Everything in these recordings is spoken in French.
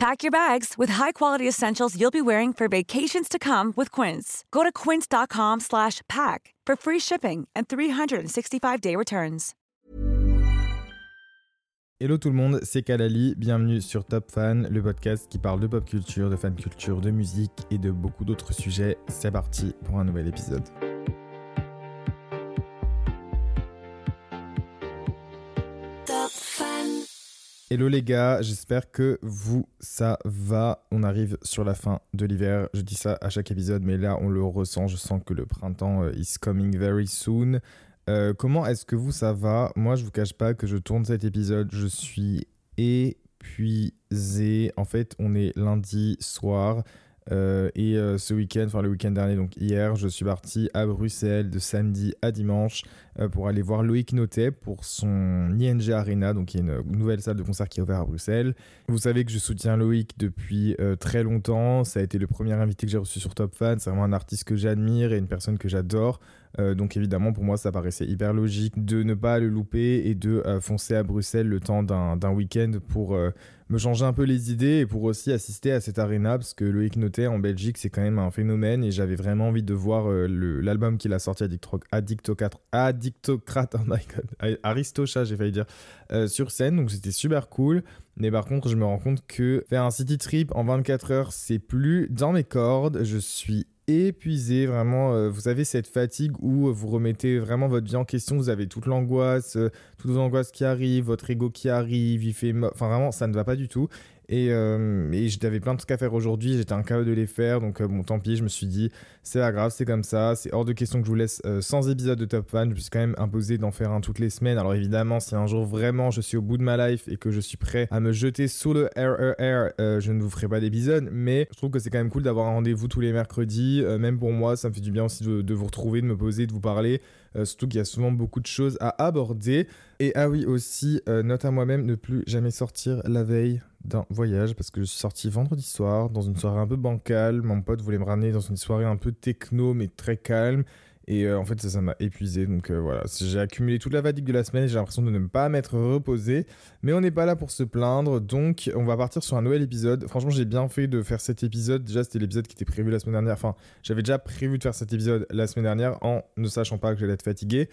Pack your bags with high-quality essentials you'll be wearing for vacations to come with Quince. Go to quince.com slash pack for free shipping and 365-day returns. Hello tout le monde, c'est Kalali, bienvenue sur Top Fan, le podcast qui parle de pop culture, de fan culture, de musique et de beaucoup d'autres sujets. C'est parti pour un nouvel épisode. Hello les gars, j'espère que vous ça va. On arrive sur la fin de l'hiver. Je dis ça à chaque épisode, mais là on le ressent. Je sens que le printemps euh, is coming very soon. Euh, comment est-ce que vous ça va? Moi je vous cache pas que je tourne cet épisode. Je suis épuisé. En fait, on est lundi soir. Euh, et euh, ce week-end, enfin le week-end dernier, donc hier, je suis parti à Bruxelles de samedi à dimanche euh, pour aller voir Loïc Notet pour son ING Arena, donc qui est une nouvelle salle de concert qui est ouverte à Bruxelles. Vous savez que je soutiens Loïc depuis très longtemps. Ça a été le premier invité que j'ai reçu sur Top Fan. C'est vraiment un artiste que j'admire et une personne que j'adore. Donc évidemment, pour moi, ça paraissait hyper logique de ne pas le louper et de foncer à Bruxelles le temps d'un week-end pour me changer un peu les idées et pour aussi assister à cette arena parce que Loïc Notet en Belgique c'est quand même un phénomène et j'avais vraiment envie de voir euh, l'album qu'il a sorti Addictocrate, Addictocrate, oh j'ai failli dire, euh, sur scène donc c'était super cool. Mais par contre je me rends compte que faire un city trip en 24 heures c'est plus dans mes cordes, je suis épuisé, vraiment, euh, vous avez cette fatigue où vous remettez vraiment votre vie en question, vous avez toute l'angoisse, euh, toutes vos angoisses qui arrivent, votre ego qui arrive, il fait... Enfin vraiment, ça ne va pas du tout. Et, euh, et j'avais plein de trucs à faire aujourd'hui, j'étais incapable de les faire, donc euh, bon, tant pis, je me suis dit, c'est pas grave, c'est comme ça, c'est hors de question que je vous laisse euh, sans épisode de Top Fan, je me suis quand même imposé d'en faire un toutes les semaines. Alors évidemment, si un jour vraiment je suis au bout de ma life et que je suis prêt à me jeter sous le RER, je ne vous ferai pas d'épisode, mais je trouve que c'est quand même cool d'avoir un rendez-vous tous les mercredis, même pour moi, ça me fait du bien aussi de, de vous retrouver, de me poser, de vous parler. Surtout qu'il y a souvent beaucoup de choses à aborder. Et ah oui, aussi, note à moi-même, ne plus jamais sortir la veille d'un voyage parce que je suis sorti vendredi soir dans une soirée un peu bancale. Mon pote voulait me ramener dans une soirée un peu techno mais très calme. Et euh, en fait, ça, m'a épuisé. Donc voilà, j'ai accumulé toute la fatigue de la semaine et j'ai l'impression de ne pas m'être reposé. Mais on n'est pas là pour se plaindre. Donc on va partir sur un nouvel épisode. Franchement, j'ai bien fait de faire cet épisode. Déjà, c'était l'épisode qui était prévu la semaine dernière. Enfin, j'avais déjà prévu de faire cet épisode la semaine dernière en ne sachant pas que j'allais être fatigué.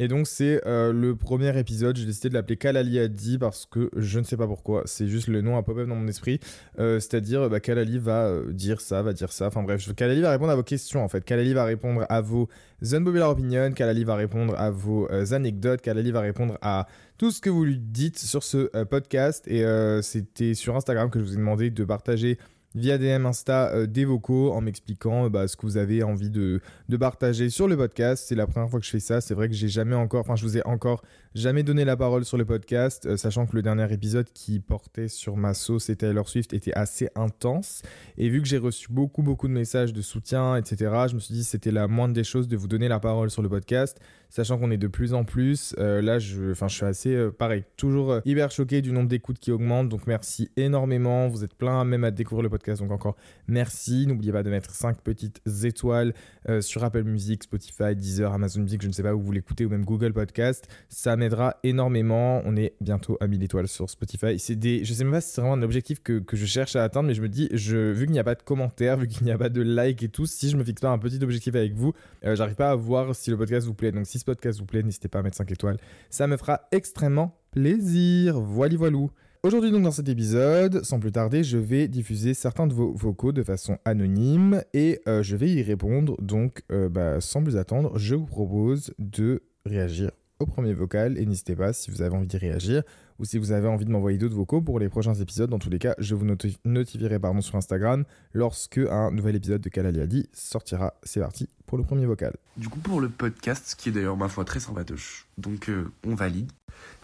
Et donc c'est euh, le premier épisode, j'ai décidé de l'appeler Kalali a dit parce que je ne sais pas pourquoi, c'est juste le nom à pop-up dans mon esprit, euh, c'est-à-dire bah, Kalali va euh, dire ça, va dire ça, enfin bref, Kalali va répondre à vos questions en fait, Kalali va répondre à vos unpopular opinions, Kalali va répondre à vos anecdotes, Kalali va répondre à tout ce que vous lui dites sur ce podcast. Et c'était sur Instagram que je vous ai demandé de partager via DM Insta euh, des vocaux en m'expliquant bah, ce que vous avez envie de, de partager sur le podcast. C'est la première fois que je fais ça. C'est vrai que j'ai jamais encore, enfin, je vous ai encore jamais donné la parole sur le podcast, euh, sachant que le dernier épisode qui portait sur ma sauce et Taylor Swift était assez intense. Et vu que j'ai reçu beaucoup, beaucoup de messages de soutien, etc., je me suis dit c'était la moindre des choses de vous donner la parole sur le podcast, sachant qu'on est de plus en plus. Euh, là, je, je suis assez, pareil, toujours hyper choqué du nombre d'écoutes qui augmente. Donc merci énormément. Vous êtes plein même à découvrir le podcast donc encore merci. N'oubliez pas de mettre 5 petites étoiles euh, sur Apple Music, Spotify, Deezer, Amazon Music, je ne sais pas où vous l'écoutez, ou même Google Podcast. Ça m'aidera énormément. On est bientôt à 1000 étoiles sur Spotify. C'est des, je sais même pas si c'est vraiment un objectif que, je cherche à atteindre, mais je me dis, vu qu'il n'y a pas de commentaires, vu qu'il n'y a pas de like et tout, si je me fixe pas un petit objectif avec vous, euh, j'arrive pas à voir si le podcast vous plaît. Donc si podcast vous plaît, n'hésitez pas à mettre 5 étoiles. Ça me fera extrêmement plaisir. Voilà, voilou. Aujourd'hui donc dans cet épisode, sans plus tarder, je vais diffuser certains de vos vocaux de façon anonyme et euh, je vais y répondre. Donc euh, bah, sans plus attendre, je vous propose de réagir au premier vocal et n'hésitez pas si vous avez envie d'y réagir ou si vous avez envie de m'envoyer d'autres vocaux pour les prochains épisodes. Dans tous les cas, je vous notifierai pardon, sur Instagram lorsque un nouvel épisode de Kalaliadi sortira. C'est parti pour le premier vocal. Du coup, pour le podcast, qui est d'ailleurs ma foi très sympatoche, donc euh, on valide.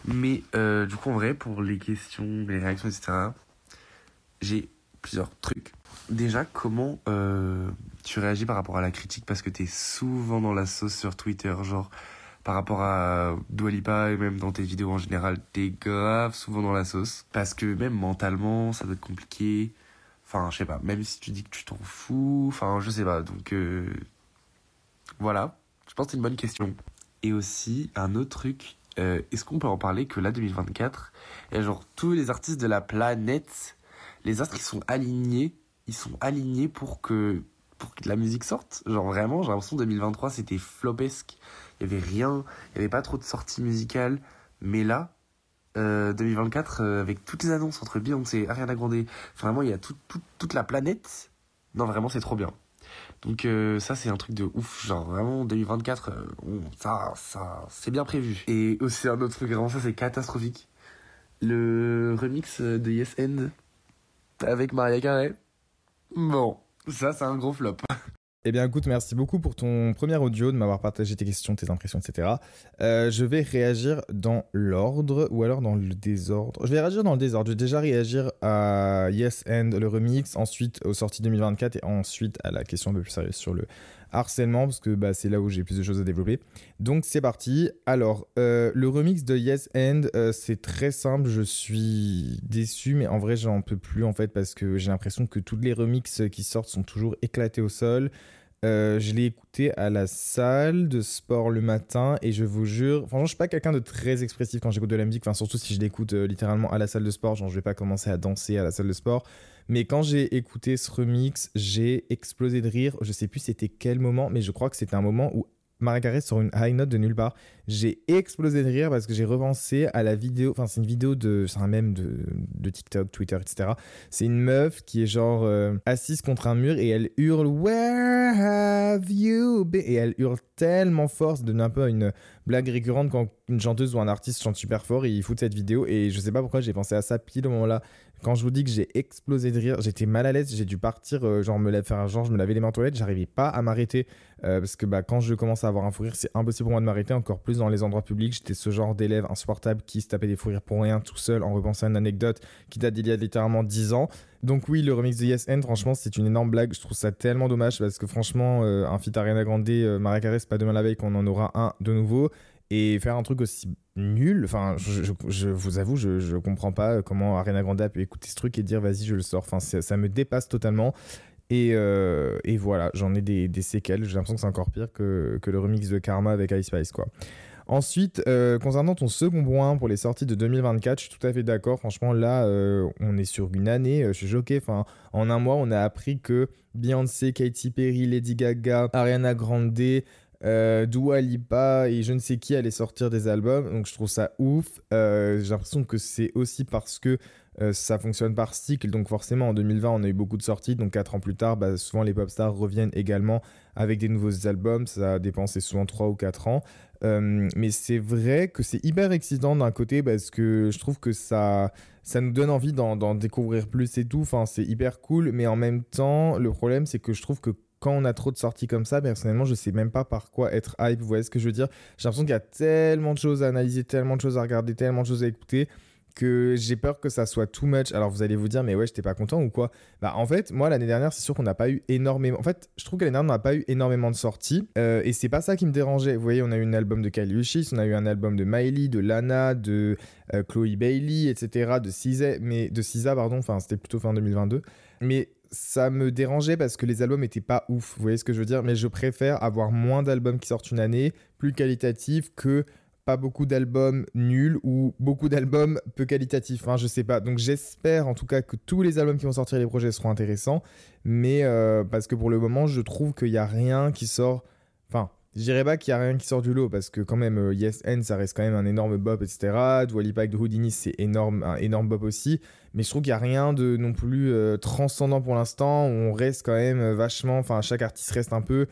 Mais euh, du coup, en vrai, pour les questions, les réactions, etc., j'ai plusieurs trucs. Déjà, comment euh, tu réagis par rapport à la critique? Parce que tu es souvent dans la sauce sur Twitter, genre par rapport à Dwalipa et même dans tes vidéos en général, t'es grave souvent dans la sauce. Parce que même mentalement, ça doit être compliqué. Enfin, je sais pas, même si tu dis que tu t'en fous, enfin, je sais pas. Donc, euh, voilà. Je pense que c'est une bonne question. Et aussi, un autre truc, euh, est-ce qu'on peut en parler que là, 2024, et genre, tous les artistes de la planète, les astres, ils sont alignés, ils sont alignés pour que, pour que la musique sorte? Genre, vraiment, j'ai l'impression que 2023, c'était flopesque il y avait rien, il y avait pas trop de sorties musicales. Mais là, 2024, euh, euh, avec toutes les annonces entre Beyoncé, Ariana Grande, vraiment il y a toute la planète. Non, vraiment c'est trop bien. Donc euh, ça c'est un truc de ouf, genre vraiment 2024, ça, ça, c'est bien prévu. Et aussi un autre truc, vraiment ça c'est catastrophique. Le remix de Yes End avec Maria Carey. Bon, ça c'est un gros flop. Eh bien, écoute, merci beaucoup pour ton premier audio, de m'avoir partagé tes questions, tes impressions, etc. Euh, je vais réagir dans l'ordre ou alors dans le désordre. Je vais réagir dans le désordre. Je vais déjà réagir à Yes and le remix, ensuite aux sorties 2024 et ensuite à la question un peu plus sérieuse sur le harcèlement parce que bah, c'est là où j'ai plus de choses à développer. Donc c'est parti. Alors, euh, le remix de Yes and, euh, c'est très simple. Je suis déçu, mais en vrai, j'en peux plus en fait parce que j'ai l'impression que toutes les remixes qui sortent sont toujours éclatés au sol. Euh, je l'ai écouté à la salle de sport le matin et je vous jure, franchement, je suis pas quelqu'un de très expressif quand j'écoute de la musique, enfin surtout si je l'écoute littéralement à la salle de sport, genre je vais pas commencer à danser à la salle de sport. Mais quand j'ai écouté ce remix, j'ai explosé de rire. Je sais plus c'était quel moment, mais je crois que c'était un moment où Maria Carré sur une high note de nulle part. J'ai explosé de rire parce que j'ai repensé à la vidéo, enfin c'est une vidéo de, c'est un même de, TikTok, Twitter, etc. C'est une meuf qui est genre euh, assise contre un mur et elle hurle Where have you been? Et elle hurle tellement fort, ça donne un peu une blague récurrente quand une chanteuse ou un artiste chante super fort et il fout cette vidéo et je sais pas pourquoi j'ai pensé à ça pile au moment là quand je vous dis que j'ai explosé de rire, j'étais mal à l'aise, j'ai dû partir, euh, genre me faire genre je me lavais les mains en toilette, j'arrivais pas à m'arrêter euh, parce que bah quand je commence à avoir un fou rire, c'est impossible pour moi de m'arrêter, encore plus dans les endroits publics. J'étais ce genre d'élève insupportable qui se tapait des fous rires pour rien tout seul en repensant à une anecdote qui date d'il y a littéralement 10 ans. Donc oui, le remix de Yes End, franchement, c'est une énorme blague. Je trouve ça tellement dommage parce que franchement, euh, un feat Ariana Grande, Maria Carey, c'est pas demain la veille qu'on en aura un de nouveau et faire un truc aussi nul. Enfin, je, vous avoue, je, je comprends pas comment Arena Grande a pu écouter ce truc et dire vas-y, je le sors. Enfin, ça me dépasse totalement. Et, euh, voilà, j'en ai des, séquelles. J'ai l'impression que c'est encore pire que, le remix de Karma avec Ice Spice, quoi. Ensuite, euh, concernant ton second point pour les sorties de 2024, je suis tout à fait d'accord. Franchement, là, euh, on est sur une année. je suis choqué. En un mois, on a appris que Beyoncé, Katy Perry, Lady Gaga, Ariana Grande, Euh, Dua Lipa et je ne sais qui allaient sortir des albums, donc je trouve ça ouf. Euh, j'ai l'impression que c'est aussi parce que euh, ça fonctionne par cycle, donc forcément en 2020 on a eu beaucoup de sorties, donc 4 ans plus tard, bah, souvent les pop stars reviennent également avec des nouveaux albums, ça dépend, c'est souvent 3 ou 4 ans. mais c'est vrai que c'est hyper excitant d'un côté parce que je trouve que ça, ça nous donne envie d'en découvrir plus et tout, enfin c'est hyper cool, mais en même temps le problème c'est que je trouve que on a trop de sorties comme ça, personnellement, je sais même pas par quoi être hype. Vous voyez ce que je veux dire J'ai l'impression qu'il y a tellement de choses à analyser, tellement de choses à regarder, tellement de choses à écouter que j'ai peur que ça soit too much. Alors vous allez vous dire, mais ouais, j'étais pas content ou quoi? Bah en fait, moi l'année dernière, c'est sûr qu'on n'a pas eu énormément. En fait, je trouve que l'année dernière, on n'a pas eu énormément de sorties. Euh, et c'est pas ça qui me dérangeait. Vous voyez, on a eu un album de Kylie Uchis, on a eu un album de Miley, de Lana, de euh, Chloe Bailey, etc. De Cisa, mais de Cisa, pardon. Enfin, c'était plutôt fin 2022. Mais ça me dérangeait parce que les albums étaient pas ouf, vous voyez ce que je veux dire Mais je préfère avoir moins d'albums qui sortent une année, plus qualitatifs que pas beaucoup d'albums nuls ou beaucoup d'albums peu qualitatifs. Enfin, je sais pas. Donc j'espère en tout cas que tous les albums qui vont sortir les projets seront intéressants. Mais euh, parce que pour le moment, je trouve qu'il n'y a rien qui sort. Enfin, je dirais pas qu'il y a rien qui sort du lot parce que quand même euh, Yes N ça reste quand même un énorme bop etc. Dua Lipa de Houdini c'est énorme un énorme bop aussi. Mais je trouve qu'il y a rien de non plus euh, transcendant pour l'instant. On reste quand même euh, vachement. Enfin chaque artiste reste un peu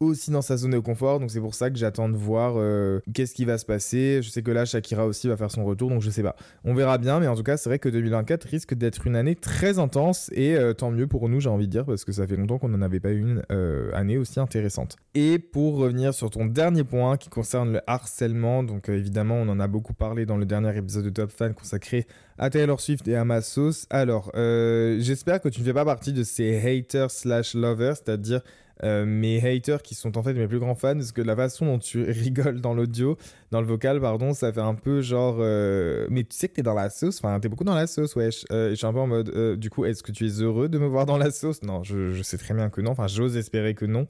aussi dans sa zone de confort. Donc c'est pour ça que j'attends de voir euh, qu'est-ce qui va se passer. Je sais que là, Shakira aussi va faire son retour, donc je sais pas. On verra bien, mais en tout cas, c'est vrai que 2024 risque d'être une année très intense et euh, tant mieux pour nous, j'ai envie de dire, parce que ça fait longtemps qu'on n'en avait pas une euh, année aussi intéressante. Et pour revenir sur ton dernier point qui concerne le harcèlement, donc évidemment, on en a beaucoup parlé dans le dernier épisode de Top Fan consacré à Taylor Swift et à ma sauce. Alors, j'espère que tu ne fais pas partie de ces haters slash lovers, c'est-à-dire euh, mes haters qui sont en fait mes plus grands fans, parce que la façon dont tu rigoles dans l'audio, dans le vocal, pardon, ça fait un peu genre. Euh, mais tu sais que t'es dans la sauce, enfin, t'es beaucoup dans la sauce, wesh. Euh, je suis un peu en mode, du coup, est-ce que tu es heureux de me voir dans la sauce? Non, je, je sais très bien que non, enfin, j'ose espérer que non.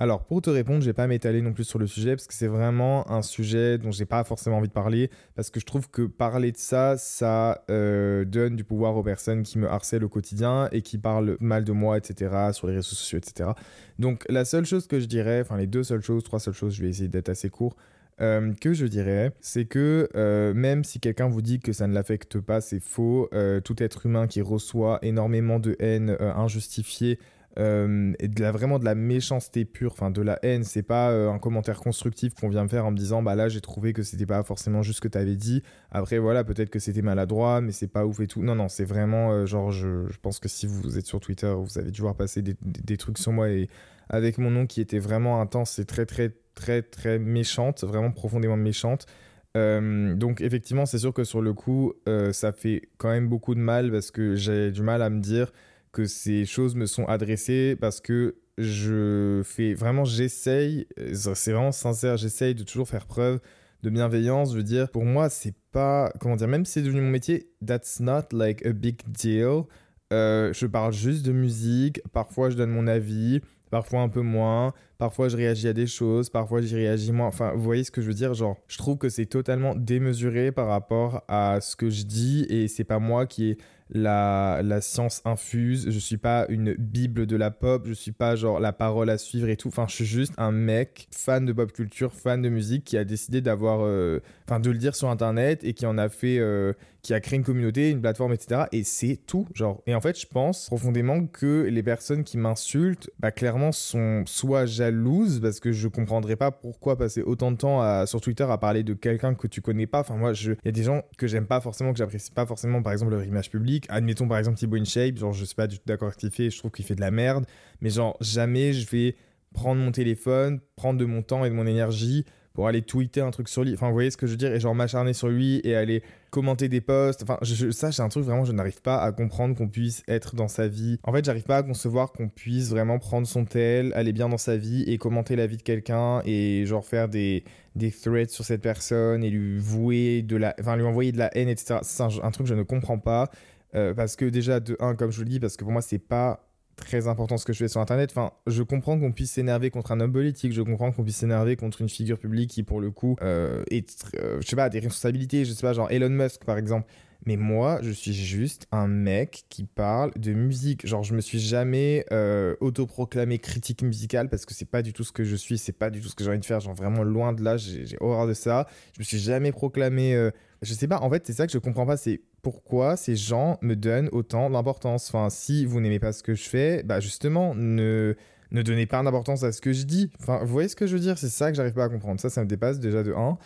Alors, pour te répondre, je vais pas m'étaler non plus sur le sujet parce que c'est vraiment un sujet dont j'ai pas forcément envie de parler parce que je trouve que parler de ça, ça euh, donne du pouvoir aux personnes qui me harcèlent au quotidien et qui parlent mal de moi, etc., sur les réseaux sociaux, etc. Donc, la seule chose que je dirais, enfin, les deux seules choses, trois seules choses, je vais essayer d'être assez court. Euh, que je dirais, c'est que euh, même si quelqu'un vous dit que ça ne l'affecte pas, c'est faux. tout être humain qui reçoit énormément de haine injustifiée euh, et de la, vraiment de la méchanceté pure, enfin de la haine. C'est pas euh, un commentaire constructif qu'on vient me faire en me disant bah là j'ai trouvé que c'était pas forcément juste ce que t'avais dit. Après voilà, peut-être que c'était maladroit, mais c'est pas ouf et tout. Non, non, c'est vraiment euh, genre, je, je, pense que si vous êtes sur Twitter, vous avez dû voir passer des, des, trucs sur moi et avec mon nom qui était vraiment intense et très, très, très, très méchante, vraiment profondément méchante. donc effectivement, c'est sûr que sur le coup, ça fait quand même beaucoup de mal parce que j'ai du mal à me dire que ces choses me sont adressées parce que je fais vraiment, j'essaye, c'est vraiment sincère, j'essaye de toujours faire preuve de bienveillance. Je veux dire, pour moi, c'est pas, comment dire, même si c'est devenu mon métier, that's not like a big deal. Euh, je parle juste de musique, parfois je donne mon avis, parfois un peu moins, parfois je réagis à des choses, parfois j'y réagis moins. Enfin, vous voyez ce que je veux dire? Genre, je trouve que c'est totalement démesuré par rapport à ce que je dis et c'est pas moi qui ai la, la science infuse. Je suis pas une bible de la pop, je suis pas genre la parole à suivre et tout. Enfin, je suis juste un mec fan de pop culture, fan de musique qui a décidé d'avoir, euh, enfin, de le dire sur internet et qui en a fait, euh, qui a créé une communauté, une plateforme, etc. Et c'est tout, genre. Et en fait, je pense profondément que les personnes qui m'insultent, bah, clairement, sont soit jalouses parce que je comprendrais pas pourquoi passer autant de temps sur Twitter à parler de quelqu'un que tu connais pas. Enfin, moi, il y a des gens que j'aime pas forcément, que j'apprécie pas forcément, par exemple, leur image publique. Admettons, par exemple, Thibaut InShape, genre, je sais pas du tout d'accord avec ce qu'il fait, je trouve qu'il fait de la merde, mais genre, jamais je vais prendre mon téléphone, prendre de mon temps et de mon énergie pour aller tweeter un truc sur lui. Enfin, vous voyez ce que je veux dire? Et genre m'acharner sur lui et aller commenter des posts. Enfin, je, ça, c'est un truc vraiment, je n'arrive pas à comprendre qu'on puisse être dans sa vie. En fait, j'arrive pas à concevoir qu'on puisse vraiment prendre son tel, aller bien dans sa vie et commenter la vie de quelqu'un et genre faire des, des threads sur cette personne et lui vouer de la, enfin, lui envoyer de la haine, etc. C'est un, truc que je ne comprends pas. Euh, parce que déjà, de un, comme je vous le dis, parce que pour moi, c'est pas très important ce que je fais sur internet. Enfin, je comprends qu'on puisse s'énerver contre un homme politique, je comprends qu'on puisse s'énerver contre une figure publique qui, pour le coup, euh, est, euh, je sais pas, des responsabilités, je sais pas, genre Elon Musk par exemple. Mais moi, je suis juste un mec qui parle de musique. Genre, je me suis jamais euh, autoproclamé critique musicale parce que c'est pas du tout ce que je suis, c'est pas du tout ce que j'ai envie de faire. Genre, vraiment loin de là, j'ai horreur de ça. Je me suis jamais proclamé. Euh, je sais pas, en fait, c'est ça que je comprends pas. C'est pourquoi ces gens me donnent autant d'importance. Enfin, si vous n'aimez pas ce que je fais, bah justement, ne ne donnez pas d'importance à ce que je dis. Enfin, vous voyez ce que je veux dire? C'est ça que j'arrive pas à comprendre. Ça, ça me dépasse déjà de 1.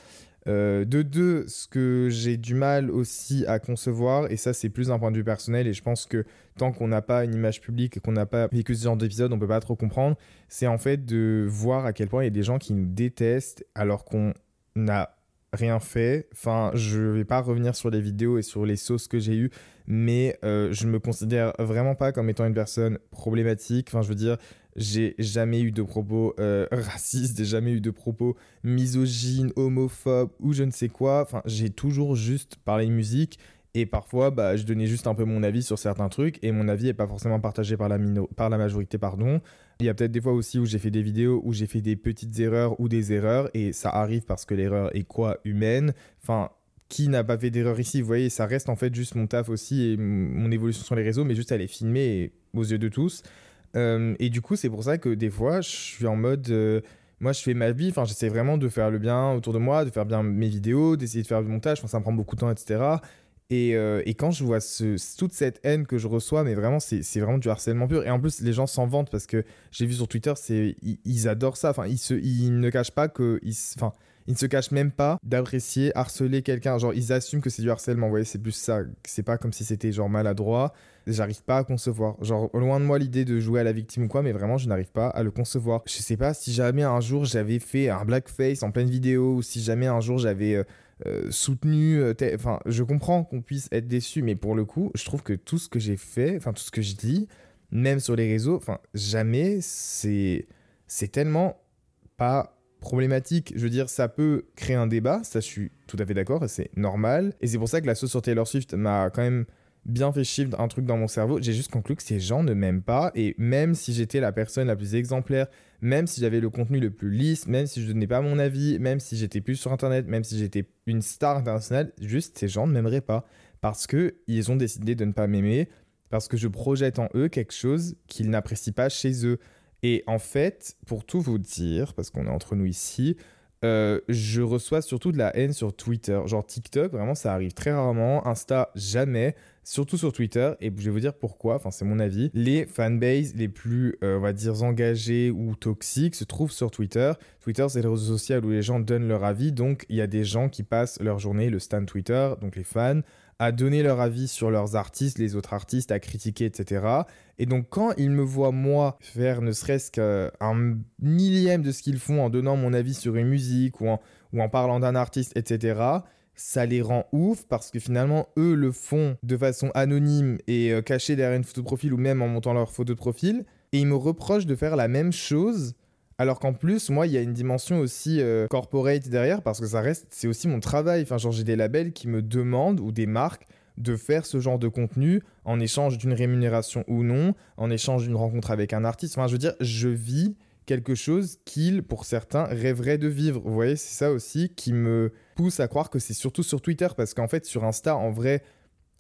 Euh, de deux, ce que j'ai du mal aussi à concevoir, et ça c'est plus un point de vue personnel, et je pense que tant qu'on n'a pas une image publique et qu'on n'a pas vécu ce genre d'épisode, on peut pas trop comprendre, c'est en fait de voir à quel point il y a des gens qui nous détestent alors qu'on n'a rien fait. Enfin, je vais pas revenir sur les vidéos et sur les sauces que j'ai eues, mais euh, je me considère vraiment pas comme étant une personne problématique. Enfin, je veux dire, j'ai jamais eu de propos euh, racistes, j'ai jamais eu de propos misogynes, homophobes ou je ne sais quoi. Enfin, j'ai toujours juste parlé musique et parfois, bah, je donnais juste un peu mon avis sur certains trucs et mon avis n'est pas forcément partagé par la, par la majorité. Pardon. Il y a peut-être des fois aussi où j'ai fait des vidéos où j'ai fait des petites erreurs ou des erreurs et ça arrive parce que l'erreur est quoi Humaine? Enfin, qui n'a pas fait d'erreur ici? Vous voyez, ça reste en fait juste mon taf aussi et mon évolution sur les réseaux, mais juste elle est filmée aux yeux de tous. Euh, et du coup, c'est pour ça que des fois, je suis en mode. Euh, moi, je fais ma vie, enfin, j'essaie vraiment de faire le bien autour de moi, de faire bien mes vidéos, d'essayer de faire du montage, enfin, ça me prend beaucoup de temps, etc. Et, euh, et, quand je vois toute cette haine que je reçois, mais vraiment, c'est vraiment du harcèlement pur. Et en plus, les gens s'en vantent parce que j'ai vu sur Twitter, ils, adorent ça. Enfin, ils, se, ne cachent pas que. Enfin, ils ne se cachent même pas d'apprécier, harceler quelqu'un. Genre, ils assument que c'est du harcèlement. Vous voyez, c'est plus ça. C'est pas comme si c'était genre maladroit. J'arrive pas à concevoir. Genre, loin de moi l'idée de jouer à la victime ou quoi, mais vraiment, je n'arrive pas à le concevoir. Je sais pas si jamais un jour j'avais fait un blackface en pleine vidéo ou si jamais un jour j'avais. Euh, euh, soutenu. Euh, enfin, je comprends qu'on puisse être déçu, mais pour le coup, je trouve que tout ce que j'ai fait, enfin, tout ce que je dis, même sur les réseaux, enfin, jamais c'est. C'est tellement pas problématique. Je veux dire, ça peut créer un débat, ça je suis tout à fait d'accord, c'est normal. Et c'est pour ça que la sauce sur Taylor Swift m'a quand même bien fait chiffre un truc dans mon cerveau. J'ai juste conclu que ces gens ne m'aiment pas. Et même si j'étais la personne la plus exemplaire, même si j'avais le contenu le plus lisse, même si je donnais pas mon avis, même si j'étais plus sur Internet, même si j'étais une star internationale, juste ces gens ne m'aimeraient pas. Parce qu'ils ont décidé de ne pas m'aimer, parce que je projette en eux quelque chose qu'ils n'apprécient pas chez eux. Et en fait, pour tout vous dire, parce qu'on est entre nous ici, euh, je reçois surtout de la haine sur Twitter. Genre TikTok, vraiment, ça arrive très rarement. Insta, jamais. Surtout sur Twitter. Et je vais vous dire pourquoi. Enfin, c'est mon avis. Les fanbases les plus, euh, on va dire, engagés ou toxiques se trouvent sur Twitter. Twitter, c'est le réseau social où les gens donnent leur avis. Donc, il y a des gens qui passent leur journée, le stand Twitter, donc les fans, à donner leur avis sur leurs artistes, les autres artistes, à critiquer, etc. Et donc quand ils me voient moi faire ne serait-ce qu'un millième de ce qu'ils font en donnant mon avis sur une musique ou en parlant d'un artiste, etc., ça les rend ouf parce que finalement eux le font de façon anonyme et euh, cachée derrière une photo de profil ou même en montant leur photo de profil. Et ils me reprochent de faire la même chose alors qu'en plus, moi, il y a une dimension aussi euh, corporate derrière parce que ça reste, c'est aussi mon travail. Enfin, genre, j'ai des labels qui me demandent ou des marques de faire ce genre de contenu en échange d'une rémunération ou non, en échange d'une rencontre avec un artiste. Enfin, je veux dire, je vis quelque chose qu'ils, pour certains, rêveraient de vivre. Vous voyez, c'est ça aussi qui me pousse à croire que c'est surtout sur Twitter parce qu'en fait, sur Insta, en vrai,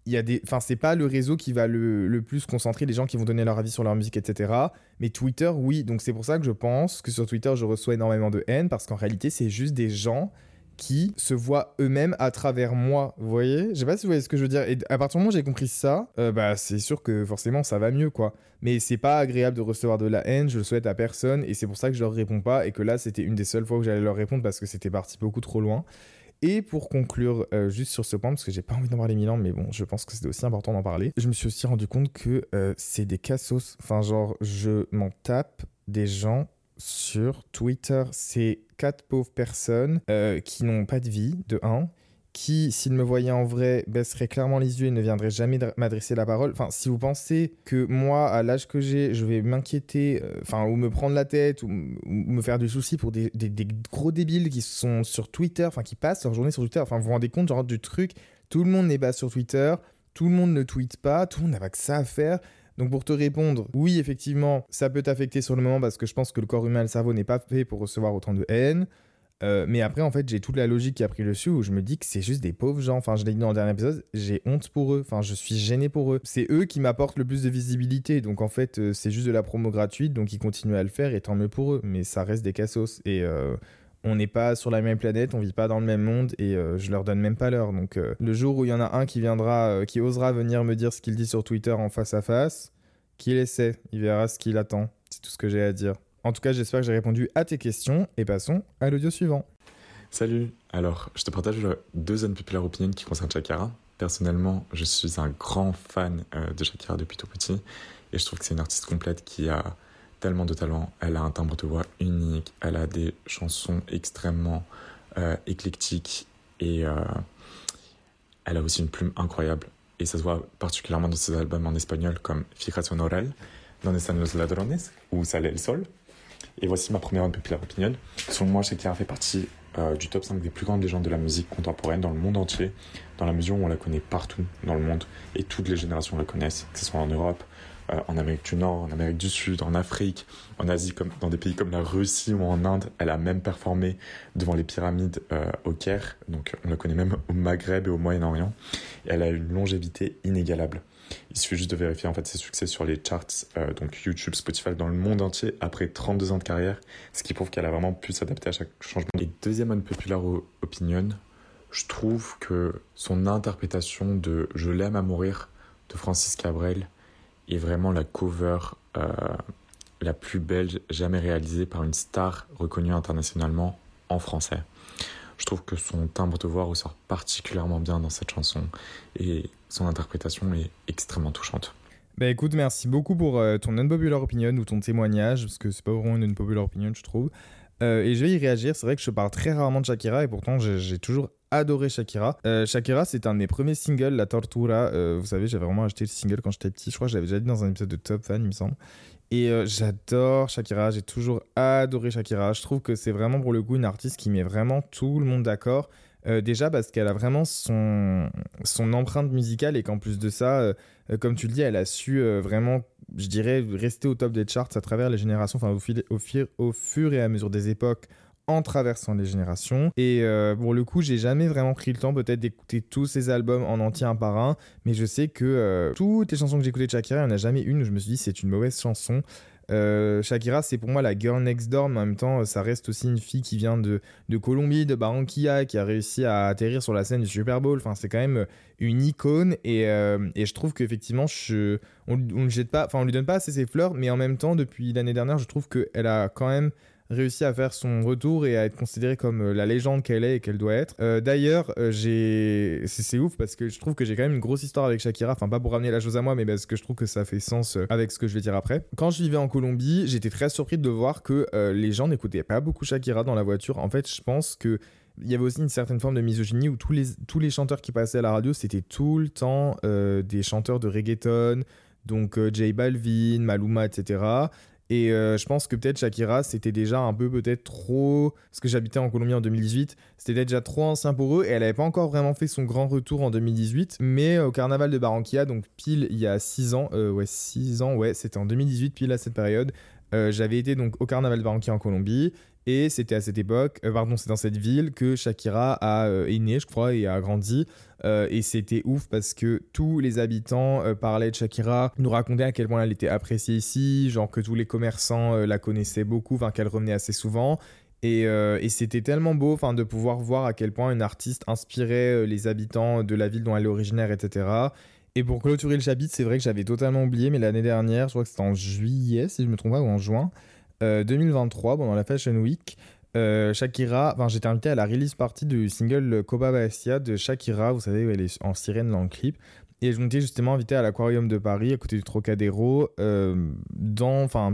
il y a des enfin c'est pas le réseau qui va le, le, plus concentrer les gens qui vont donner leur avis sur leur musique etc mais Twitter oui. Donc c'est pour ça que je pense que sur Twitter je reçois énormément de haine parce qu'en réalité c'est juste des gens qui se voient eux-mêmes à travers moi. Vous voyez? Je sais pas si vous voyez ce que je veux dire. Et à partir du moment où j'ai compris ça euh, bah c'est sûr que forcément ça va mieux quoi. Mais c'est pas agréable de recevoir de la haine je le souhaite à personne et c'est pour ça que je leur réponds pas et que là c'était une des seules fois où j'allais leur répondre parce que c'était parti beaucoup trop loin et pour conclure, euh, juste sur ce point, parce que j'ai pas envie d'en parler mille ans, mais bon, je pense que c'est aussi important d'en parler, je me suis aussi rendu compte que euh, c'est des cassos. Enfin, genre, je m'en tape des gens sur Twitter. C'est quatre pauvres personnes euh, qui n'ont pas de vie, de un, qui, s'il me voyait en vrai, baisserait clairement les yeux et ne viendrait jamais m'adresser la parole. Enfin, si vous pensez que moi, à l'âge que j'ai, je vais m'inquiéter, euh, ou me prendre la tête, ou, me faire du souci pour des, gros débiles qui sont sur Twitter, enfin, qui passent leur journée sur Twitter, enfin, vous vous rendez compte, genre, du truc, tout le monde n'est pas sur Twitter, tout le monde ne tweete pas, tout le monde n'a pas que ça à faire. Donc pour te répondre, oui, effectivement, ça peut t'affecter sur le moment parce que je pense que le corps humain et le cerveau n'est pas fait pour recevoir autant de haine. Euh, mais après, en fait, j'ai toute la logique qui a pris le dessus où je me dis que c'est juste des pauvres gens. Enfin, je l'ai dit dans le dernier épisode, j'ai honte pour eux. Enfin, je suis gêné pour eux. C'est eux qui m'apportent le plus de visibilité. Donc, en fait, euh, c'est juste de la promo gratuite. Donc, ils continuent à le faire et tant mieux pour eux. Mais ça reste des cassos. Et. Euh, on n'est pas sur la même planète, on vit pas dans le même monde et je leur donne même pas l'heure. Donc le jour où il y en a un qui viendra, qui osera venir me dire ce qu'il dit sur Twitter en face à face, qu'il essaie, il verra ce qu'il attend. C'est tout ce que j'ai à dire. En tout cas, j'espère que j'ai répondu à tes questions et passons à l'audio suivant. Salut, alors je te partage deux unpopular opinions qui concernent Shakira. Personnellement, je suis un grand fan euh, de Shakira depuis tout petit et je trouve que c'est une artiste complète qui a tellement de talent. Elle a un timbre de voix unique, elle a des chansons extrêmement euh, éclectiques et euh, elle a aussi une plume incroyable. Et ça se voit particulièrement dans ses albums en espagnol comme Fijación Oral, Donde están los ladrones ou Sale el sol. Et voici ma première unpopular opinion. Selon moi, Shakira fait partie euh, du top 5 des plus grandes légendes de la musique contemporaine dans le monde entier, dans la mesure où on la connaît partout dans le monde et toutes les générations la connaissent, que ce soit en Europe, euh, en Amérique du Nord, en Amérique du Sud, en Afrique, en Asie, comme dans des pays comme la Russie ou en Inde. Elle a même performé devant les pyramides euh, au Caire, donc on la connaît même au Maghreb et au Moyen-Orient. Elle a une longévité inégalable. Il suffit juste de vérifier en fait ses succès sur les charts, euh, donc YouTube, Spotify, dans le monde entier après 32 ans de carrière, ce qui prouve qu'elle a vraiment pu s'adapter à chaque changement. Et deuxième unpopular opinion, je trouve que son interprétation de Je l'aime à mourir de Francis Cabrel est vraiment la cover euh, la plus belle jamais réalisée par une star reconnue internationalement en français. Je trouve que son timbre de voix ressort particulièrement bien dans cette chanson et son interprétation est extrêmement touchante. Bah écoute, merci beaucoup pour euh, ton unpopular opinion ou ton témoignage, parce que c'est pas vraiment une unpopular opinion, je trouve. Euh, et je vais y réagir. C'est vrai que je parle très rarement de Shakira et pourtant j'ai toujours adoré Shakira. Euh, Shakira, c'est un de mes premiers singles, La Tortura. vous savez, j'avais vraiment acheté le single quand j'étais petit. Je crois que je l'avais déjà dit dans un épisode de Top Fan, il me semble. Et euh, j'adore Shakira, j'ai toujours adoré Shakira. Je trouve que c'est vraiment pour le coup une artiste qui met vraiment tout le monde d'accord. Euh, déjà parce qu'elle a vraiment son, empreinte musicale et qu'en plus de ça, euh, comme tu le dis, elle a su vraiment, je dirais, rester au top des charts à travers les générations, enfin au, au fur et à mesure des époques, en traversant les générations. Et euh, pour le coup, j'ai jamais vraiment pris le temps peut-être d'écouter tous ses albums en entier un par un, mais je sais que euh, toutes les chansons que j'ai écoutées de Shakira, il n'y en a jamais une où je me suis dit c'est une mauvaise chanson. Euh, Shakira, c'est pour moi la girl next door, mais en même temps, ça reste aussi une fille qui vient de, de Colombie, de Barranquilla, qui a réussi à atterrir sur la scène du Super Bowl. Enfin, c'est quand même une icône, et, et je trouve qu'effectivement, je, on, on, jette pas, enfin, on lui donne pas assez ses fleurs, mais en même temps, depuis l'année dernière, je trouve qu'elle a quand même réussi à faire son retour et à être considérée comme euh, la légende qu'elle est et qu'elle doit être. Euh, d'ailleurs, euh, j'ai c'est ouf parce que je trouve que j'ai quand même une grosse histoire avec Shakira. Enfin, pas pour ramener la chose à moi, mais parce que je trouve que ça fait sens avec ce que je vais dire après. Quand je vivais en Colombie, j'étais très surpris de voir que les gens n'écoutaient pas beaucoup Shakira dans la voiture. En fait, je pense que il y avait aussi une certaine forme de misogynie où tous les, tous les chanteurs qui passaient à la radio, c'était tout le temps des chanteurs de reggaeton, donc J Balvin, Maluma, etc. Et euh, je pense que peut-être Shakira, c'était déjà un peu peut-être trop. Parce que j'habitais en Colombie en 2018, c'était déjà trop ancien pour eux et elle n'avait pas encore vraiment fait son grand retour en 2018. Mais au carnaval de Barranquilla, donc pile il y a 6 ans, euh, ouais, 6 ans, ouais, c'était en 2018, pile à cette période, euh, j'avais été donc au carnaval de Barranquilla en Colombie et c'était à cette époque, euh, pardon, c'est dans cette ville que Shakira a, euh, est née, je crois, et a grandi. Euh, et c'était ouf parce que tous les habitants parlaient de Shakira, nous racontaient à quel point elle était appréciée ici, genre que tous les commerçants la connaissaient beaucoup, enfin qu'elle revenait assez souvent. Et, et c'était tellement beau enfin, de pouvoir voir à quel point une artiste inspirait les habitants de la ville dont elle est originaire, etc. Et pour clôturer le chapitre, c'est vrai que j'avais totalement oublié, mais l'année dernière, je crois que c'était en juillet, si je me trompe pas, ou en juin, 2023, euh, pendant la Fashion Week, euh, Shakira, enfin j'étais invité à la release party du single Bastia de Shakira, vous savez, où elle est en sirène dans le clip. Et je m'étais justement invité à l'Aquarium de Paris, à côté du Trocadéro, euh,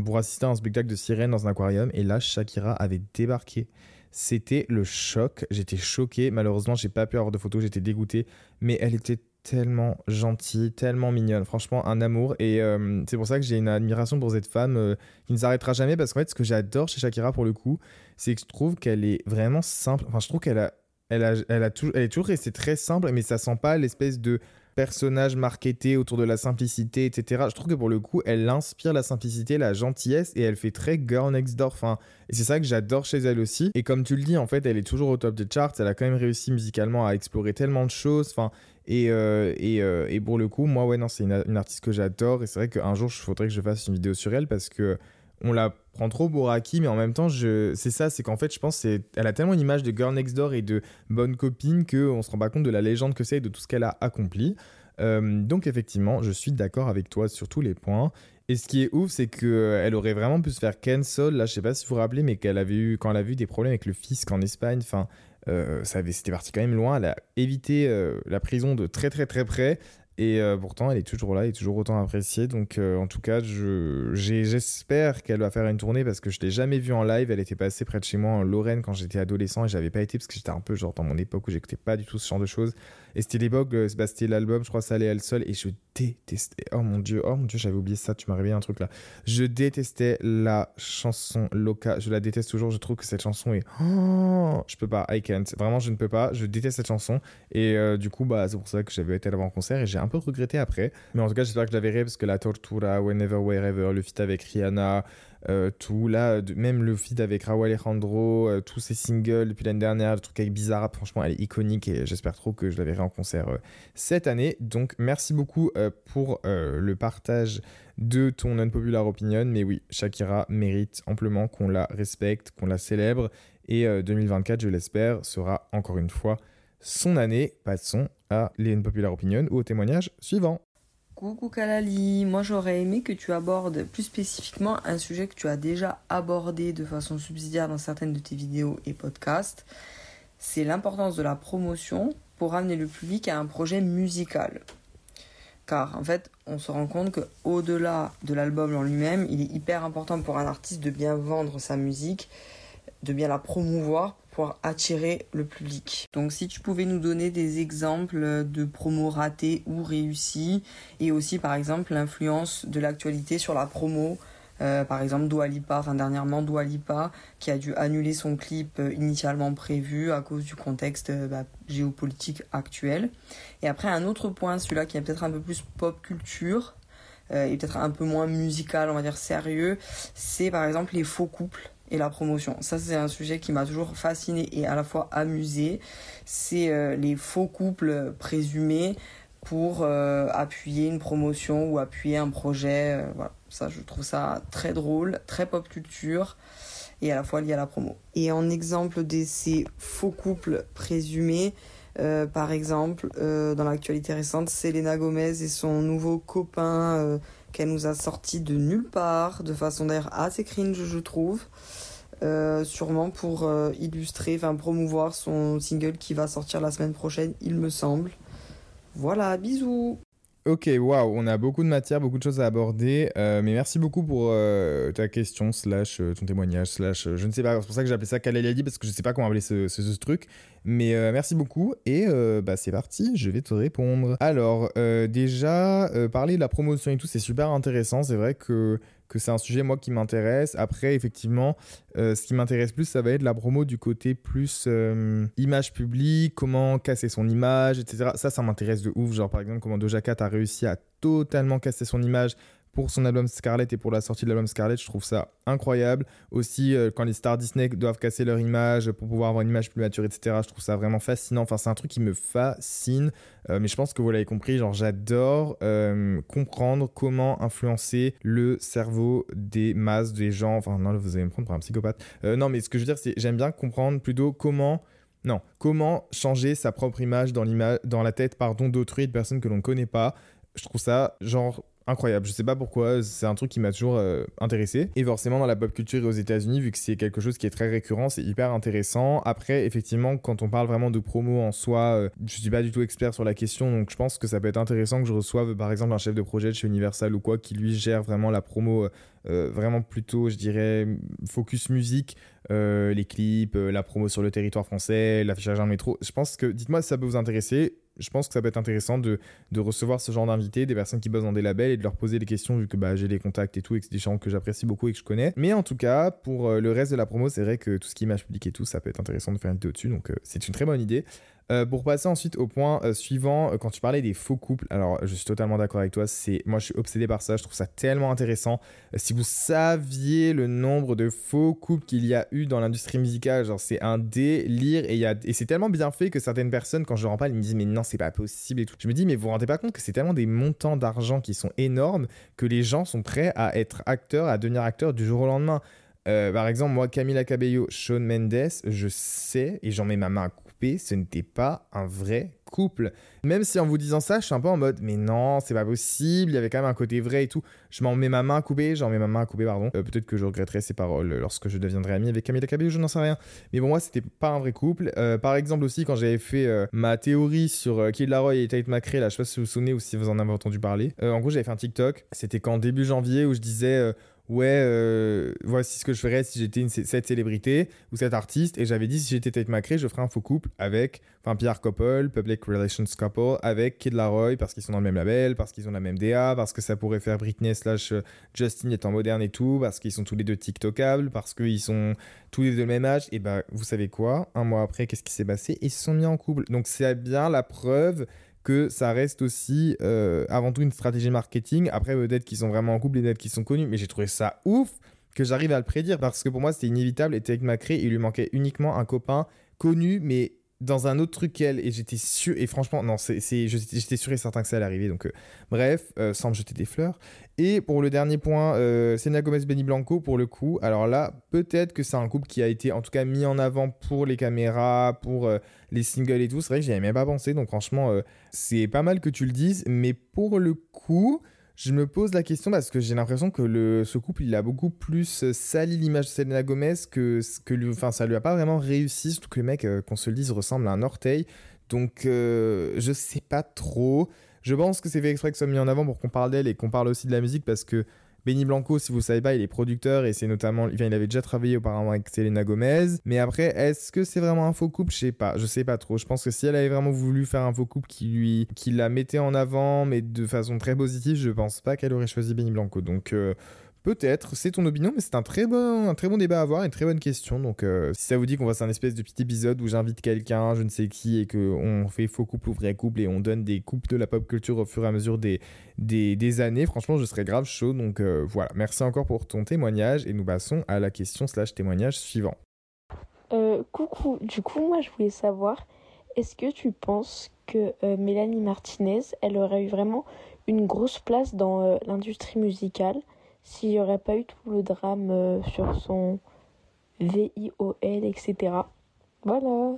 pour assister à un spectacle de sirène dans un aquarium. Et là, Shakira avait débarqué. C'était le choc. J'étais choqué. Malheureusement, j'ai pas pu avoir de photos. J'étais dégoûté. Mais elle était tellement gentille, tellement mignonne. Franchement, un amour. Et euh, c'est pour ça que j'ai une admiration pour cette femme euh, qui ne s'arrêtera jamais. Parce qu'en fait, ce que j'adore chez Shakira pour le coup, c'est que je trouve qu'elle est vraiment simple. Enfin, je trouve qu'elle a, elle a, elle a, toujours, elle est toujours restée très simple, mais ça sent pas l'espèce de personnage marketé autour de la simplicité, etc. Je trouve que pour le coup, elle inspire la simplicité, la gentillesse et elle fait très girl next door. Enfin, et c'est ça que j'adore chez elle aussi. Et comme tu le dis, en fait, elle est toujours au top des charts. Elle a quand même réussi musicalement à explorer tellement de choses. Enfin, et, euh, et, euh, et, pour le coup, moi, ouais, non, c'est une, artiste que j'adore. Et c'est vrai qu'un jour, il faudrait que je fasse une vidéo sur elle parce que on la prend trop pour acquis, mais en même temps, je... c'est ça, c'est qu'en fait, je pense qu'elle a tellement une image de girl next door et de bonne copine qu'on se rend pas compte de la légende que c'est et de tout ce qu'elle a accompli. Euh, donc effectivement, je suis d'accord avec toi sur tous les points. Et ce qui est ouf, c'est qu'elle aurait vraiment pu se faire cancel. Là, je sais pas si vous vous rappelez, mais qu'elle avait eu, quand elle a vu des problèmes avec le fisc en Espagne, enfin, euh, c'était parti quand même loin. Elle a évité euh, la prison de très très très près. Et euh, pourtant, elle est toujours là, elle est toujours autant appréciée. Donc, en tout cas, j'espère qu'elle va faire une tournée parce que je l'ai jamais vue en live. Elle était passée près de chez moi en Lorraine quand j'étais adolescent et j'avais pas été parce que j'étais un peu genre dans mon époque où j'écoutais pas du tout ce genre de choses. Et c'était l'époque, bah, c'était l'album, je crois, ça allait elle seule et je détestais. Oh mon dieu, oh mon dieu, j'avais oublié ça. Tu m'as réveillé un truc là. Je détestais la chanson Loca. Je la déteste toujours. Je trouve que cette chanson est. Oh, je peux pas. I can't. Vraiment, je ne peux pas. Je déteste cette chanson. Et du coup, bah, c'est pour ça que j'avais été là en concert et j'ai un peu regretté après. Mais en tout cas, j'espère que je la verrai parce que la Tortura, Whenever, Wherever, le feat avec Rihanna, euh, tout là, même le feat avec Raúl Alejandro, euh, tous ses singles depuis l'année dernière, le truc avec Bizarrap, franchement, elle est iconique et j'espère trop que je la verrai en concert euh, cette année. Donc, merci beaucoup pour le partage de ton unpopular opinion. Mais oui, Shakira mérite amplement qu'on la respecte, qu'on la célèbre. Et 2024, je l'espère, sera encore une fois son année. Passons à les Unpopular Opinion ou au témoignage suivant. Coucou Kalali, moi j'aurais aimé que tu abordes plus spécifiquement un sujet que tu as déjà abordé de façon subsidiaire dans certaines de tes vidéos et podcasts. C'est l'importance de la promotion pour amener le public à un projet musical. Car en fait, on se rend compte que au-delà de l'album en lui-même, il est hyper important pour un artiste de bien vendre sa musique, de bien la promouvoir attirer le public. Donc si tu pouvais nous donner des exemples de promos ratés ou réussis et aussi par exemple l'influence de l'actualité sur la promo euh, par exemple Dua Lipa, enfin dernièrement Dua Lipa qui a dû annuler son clip euh, initialement prévu à cause du contexte euh, bah, géopolitique actuel. Et après un autre point, celui-là qui est peut-être un peu plus pop culture et peut-être un peu moins musical, on va dire sérieux, c'est par exemple les faux couples et la promotion. Ça, c'est un sujet qui m'a toujours fasciné et à la fois amusé. C'est euh, les faux couples présumés pour euh, appuyer une promotion ou appuyer un projet. Euh, voilà. Ça, je trouve ça très drôle, très pop culture et à la fois lié à la promo. Et en exemple de ces faux couples présumés, par exemple, dans l'actualité récente, Selena Gomez et son nouveau copain qu'elle nous a sorti de nulle part, de façon d'air assez cringe, je trouve. Euh, sûrement pour euh, illustrer, enfin promouvoir son single qui va sortir la semaine prochaine, il me semble. Voilà, bisous Ok, waouh, on a beaucoup de matière, beaucoup de choses à aborder, euh, mais merci beaucoup pour ta question, slash ton témoignage, slash je ne sais pas, c'est pour ça que j'ai appelé ça dit parce que je ne sais pas comment appeler ce truc, mais merci beaucoup et bah, c'est parti, je vais te répondre. Alors, déjà, parler de la promotion et tout, c'est super intéressant, c'est vrai que que c'est un sujet moi qui m'intéresse. Après, effectivement, euh, ce qui m'intéresse plus, ça va être la promo du côté plus euh, image publique, comment casser son image, etc. Ça, ça m'intéresse de ouf. Genre, par exemple, comment Doja Cat a réussi à totalement casser son image pour son album Scarlett et pour la sortie de l'album Scarlett, je trouve ça incroyable. Aussi, euh, quand les stars Disney doivent casser leur image pour pouvoir avoir une image plus mature, etc., je trouve ça vraiment fascinant. Enfin, c'est un truc qui me fascine. Euh, mais je pense que vous l'avez compris, genre, j'adore euh, comprendre comment influencer le cerveau des masses, des gens. Enfin, non, vous allez me prendre pour un psychopathe. non, mais ce que je veux dire, c'est j'aime bien comprendre plutôt comment. Non, comment changer sa propre image dans, dans la tête pardon, d'autrui, de personnes que l'on ne connaît pas. Je trouve ça, genre, incroyable. Je sais pas pourquoi, c'est un truc qui m'a toujours euh, intéressé. Et forcément, dans la pop culture et aux États-Unis, vu que c'est quelque chose qui est très récurrent, c'est hyper intéressant. Après, effectivement, quand on parle vraiment de promo en soi, euh, je suis pas du tout expert sur la question, donc je pense que ça peut être intéressant que je reçoive par exemple un chef de projet de chez Universal ou quoi qui lui gère vraiment la promo. Euh, vraiment plutôt, je dirais, focus musique, les clips, la promo sur le territoire français, l'affichage en métro. Je pense que, dites-moi si ça peut vous intéresser je pense que ça peut être intéressant de, recevoir ce genre d'invités, des personnes qui bossent dans des labels et de leur poser des questions vu que bah, j'ai des contacts et tout et que c'est des gens que j'apprécie beaucoup et que je connais. Mais en tout cas, pour euh, le reste de la promo, c'est vrai que tout ce qui est image et tout, ça peut être intéressant de faire une vidéo dessus. Donc euh, c'est une très bonne idée. Euh, pour passer ensuite au point euh, suivant, euh, quand tu parlais des faux couples, alors je suis totalement d'accord avec toi, c'est moi je suis obsédé par ça, je trouve ça tellement intéressant. si vous saviez le nombre de faux couples qu'il y a eu dans l'industrie musicale, genre c'est un délire et, c'est tellement bien fait que certaines personnes, quand je leur en parle, ils me disent mais non c'est pas possible et tout. Je me dis mais vous vous rendez pas compte que c'est tellement des montants d'argent qui sont énormes que les gens sont prêts à être acteurs, à devenir acteurs du jour au lendemain. par exemple, moi, Camila Cabello, Shawn Mendes, je sais, et j'en mets ma main ce n'était pas un vrai couple. Même si en vous disant ça, je suis un peu en mode, mais non, c'est pas possible, il y avait quand même un côté vrai et tout. Je m'en mets ma main à couper, j'en mets ma main à couper, pardon. Euh, peut-être que je regretterai ces paroles lorsque je deviendrai ami avec Camila Cabello, je n'en sais rien. Mais bon, moi, c'était pas un vrai couple. Euh, par exemple aussi, quand j'avais fait euh, ma théorie sur Kid Laroi et Tate McRae, là, je sais pas si vous vous souvenez ou si vous en avez entendu parler. en gros, j'avais fait un TikTok, c'était qu'en début janvier où je disais ouais, euh, voici ce que je ferais si j'étais cette célébrité ou cet artiste. Et j'avais dit, si j'étais Tate McRae, je ferais un faux couple avec, enfin, Pierre Couple, Public Relations Couple, avec Kid Laroi, parce qu'ils sont dans le même label, parce qu'ils ont la même DA, parce que ça pourrait faire Britney slash euh, Justin étant moderne et tout, parce qu'ils sont tous les deux TikTokables, parce qu'ils sont tous les deux le même âge. Et ben, vous savez quoi? Un mois après, qu'est-ce qui s'est passé? Ils se sont mis en couple. Donc, c'est bien la preuve que ça reste aussi euh, avant tout une stratégie marketing. Après, peut-être qu'ils sont vraiment en couple et peut-être qu'ils sont connus, mais j'ai trouvé ça ouf que j'arrive à le prédire parce que pour moi, c'était inévitable. Et Take McRae, il lui manquait uniquement un copain connu, mais dans un autre truc qu'elle et j'étais sûr et franchement non c'est j'étais sûr et certain que ça allait arriver donc euh, bref euh, sans me jeter des fleurs. Et pour le dernier point euh, Selena Gomez Benny Blanco pour le coup alors là peut-être que c'est un couple qui a été en tout cas mis en avant pour les caméras pour euh, les singles et tout. C'est vrai que j'y avais même pas pensé donc franchement c'est pas mal que tu le dises mais pour le coup je me pose la question parce que j'ai l'impression que ce couple, il a beaucoup plus euh, sali l'image de Selena Gomez que, que lui, enfin, ça lui a pas vraiment réussi, surtout que le mec, euh, qu'on se le dise, ressemble à un orteil. Donc, euh, je sais pas trop. Je pense que c'est fait exprès que ça mis en avant pour qu'on parle d'elle et qu'on parle aussi de la musique parce que Benny Blanco, si vous ne savez pas, il est producteur et c'est notamment. il avait déjà travaillé auparavant avec Selena Gomez. Mais après, est-ce que c'est vraiment un faux couple? Je sais pas. Je sais pas trop. Je pense que si elle avait vraiment voulu faire un faux couple qui lui. qui la mettait en avant, mais de façon très positive, je pense pas qu'elle aurait choisi Benny Blanco. Donc. Euh, Peut-être, c'est ton opinion, mais c'est un très bon, débat à avoir, une très bonne question. Donc, euh, si ça vous dit qu'on fasse un espèce de petit épisode où j'invite quelqu'un, je ne sais qui, et qu'on fait faux couple ou vrai couple et on donne des couples de la pop culture au fur et à mesure des, années, franchement, je serais grave chaud. Donc euh, voilà, merci encore pour ton témoignage et nous passons à la question slash témoignage suivant. Euh, coucou, du coup, moi je voulais savoir, est-ce que tu penses que Mélanie Martinez, elle aurait eu vraiment une grosse place dans l'industrie musicale? S'il n'y aurait pas eu tout le drame euh, sur son VIOL, etc. Voilà.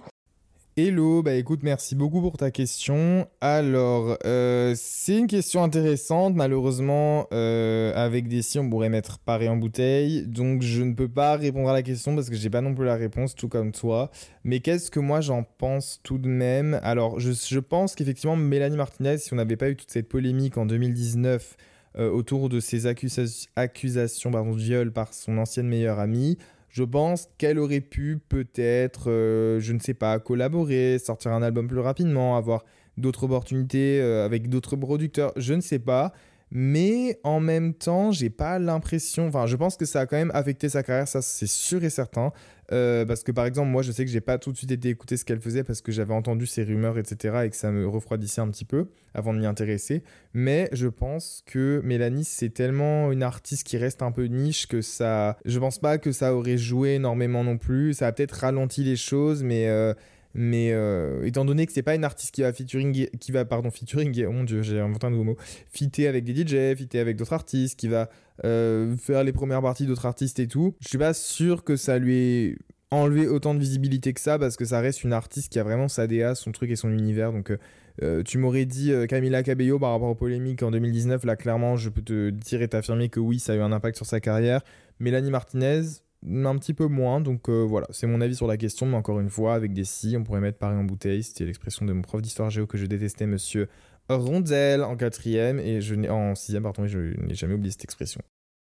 Hello, bah écoute, merci beaucoup pour ta question. Alors, euh, c'est une question intéressante. Malheureusement, euh, avec des si, on pourrait mettre pareil en bouteille. Donc, je ne peux pas répondre à la question parce que j'ai pas non plus la réponse, tout comme toi. Mais qu'est-ce que moi j'en pense tout de même? Alors, je, je pense qu'effectivement, Mélanie Martinez, si on n'avait pas eu toute cette polémique en 2019 euh, autour de ses accusations de viol par son ancienne meilleure amie. Je pense qu'elle aurait pu peut-être, euh, je ne sais pas, collaborer, sortir un album plus rapidement, avoir d'autres opportunités euh, avec d'autres producteurs, je ne sais pas. Mais en même temps, j'ai pas l'impression. Enfin, je pense que ça a quand même affecté sa carrière, ça c'est sûr et certain. Euh, parce que par exemple, moi, je sais que j'ai pas tout de suite été écouter ce qu'elle faisait parce que j'avais entendu ses rumeurs, etc. et que ça me refroidissait un petit peu avant de m'y intéresser. Mais je pense que Mélanie, c'est tellement une artiste qui reste un peu niche que ça. Je pense pas que ça aurait joué énormément non plus. Ça a peut-être ralenti les choses, mais. Euh, mais euh, étant donné que c'est pas une artiste qui va featuring, qui va pardon featuring, oh mon dieu, j'ai inventé un nouveau mot, fitter avec des DJ, fitter avec d'autres artistes, qui va euh, faire les premières parties d'autres artistes et tout, je suis pas sûr que ça lui ait enlevé autant de visibilité que ça parce que ça reste une artiste qui a vraiment sa DA, son truc et son univers. Donc euh, tu m'aurais dit Camila Cabello par rapport aux polémiques en 2019, là clairement je peux te dire et t'affirmer que oui, ça a eu un impact sur sa carrière. Mélanie Martinez, un petit peu moins. Donc euh, voilà, c'est mon avis sur la question. Mais encore une fois, avec des si, on pourrait mettre Paris en bouteille. C'était l'expression de mon prof d'histoire géo que je détestais, monsieur Rondel, en quatrième. Et je en sixième, pardon, je n'ai jamais oublié cette expression.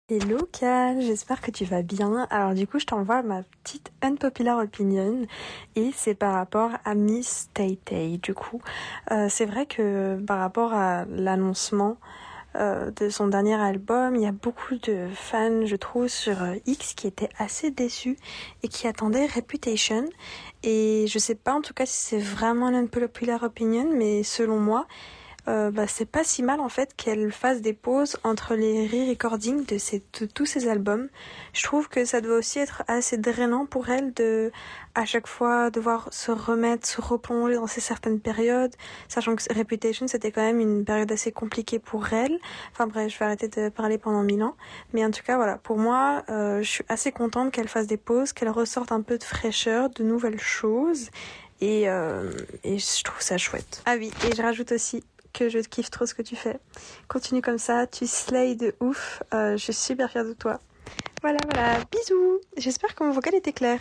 Hello Cal, j'espère que tu vas bien. Alors du coup, je t'envoie ma petite unpopular opinion et c'est par rapport à Miss Tay Tay. Du coup, euh, c'est vrai que par rapport à l'annoncement euh, de son dernier album. Il y a beaucoup de fans, je trouve, sur euh, X qui étaient assez déçus et qui attendaient Reputation. Et je sais pas en tout cas si c'est vraiment une unpopular opinion, mais selon moi, euh, bah, c'est pas si mal en fait qu'elle fasse des pauses entre les re-recordings de, tous ses albums. Je trouve que ça doit aussi être assez drainant pour elle de à chaque fois devoir se remettre, se replonger dans ces certaines périodes, sachant que Reputation c'était quand même une période assez compliquée pour elle. Enfin bref, je vais arrêter de parler pendant mille ans. Mais en tout cas voilà, pour moi, euh, je suis assez contente qu'elle fasse des pauses, qu'elle ressorte un peu de fraîcheur, de nouvelles choses. Et, euh, et je trouve ça chouette. Ah oui, et je rajoute aussi que je kiffe trop ce que tu fais. Continue comme ça, tu slay de ouf. Euh, je suis super fière de toi. Voilà, voilà. Bisous. J'espère que mon vocal était clair.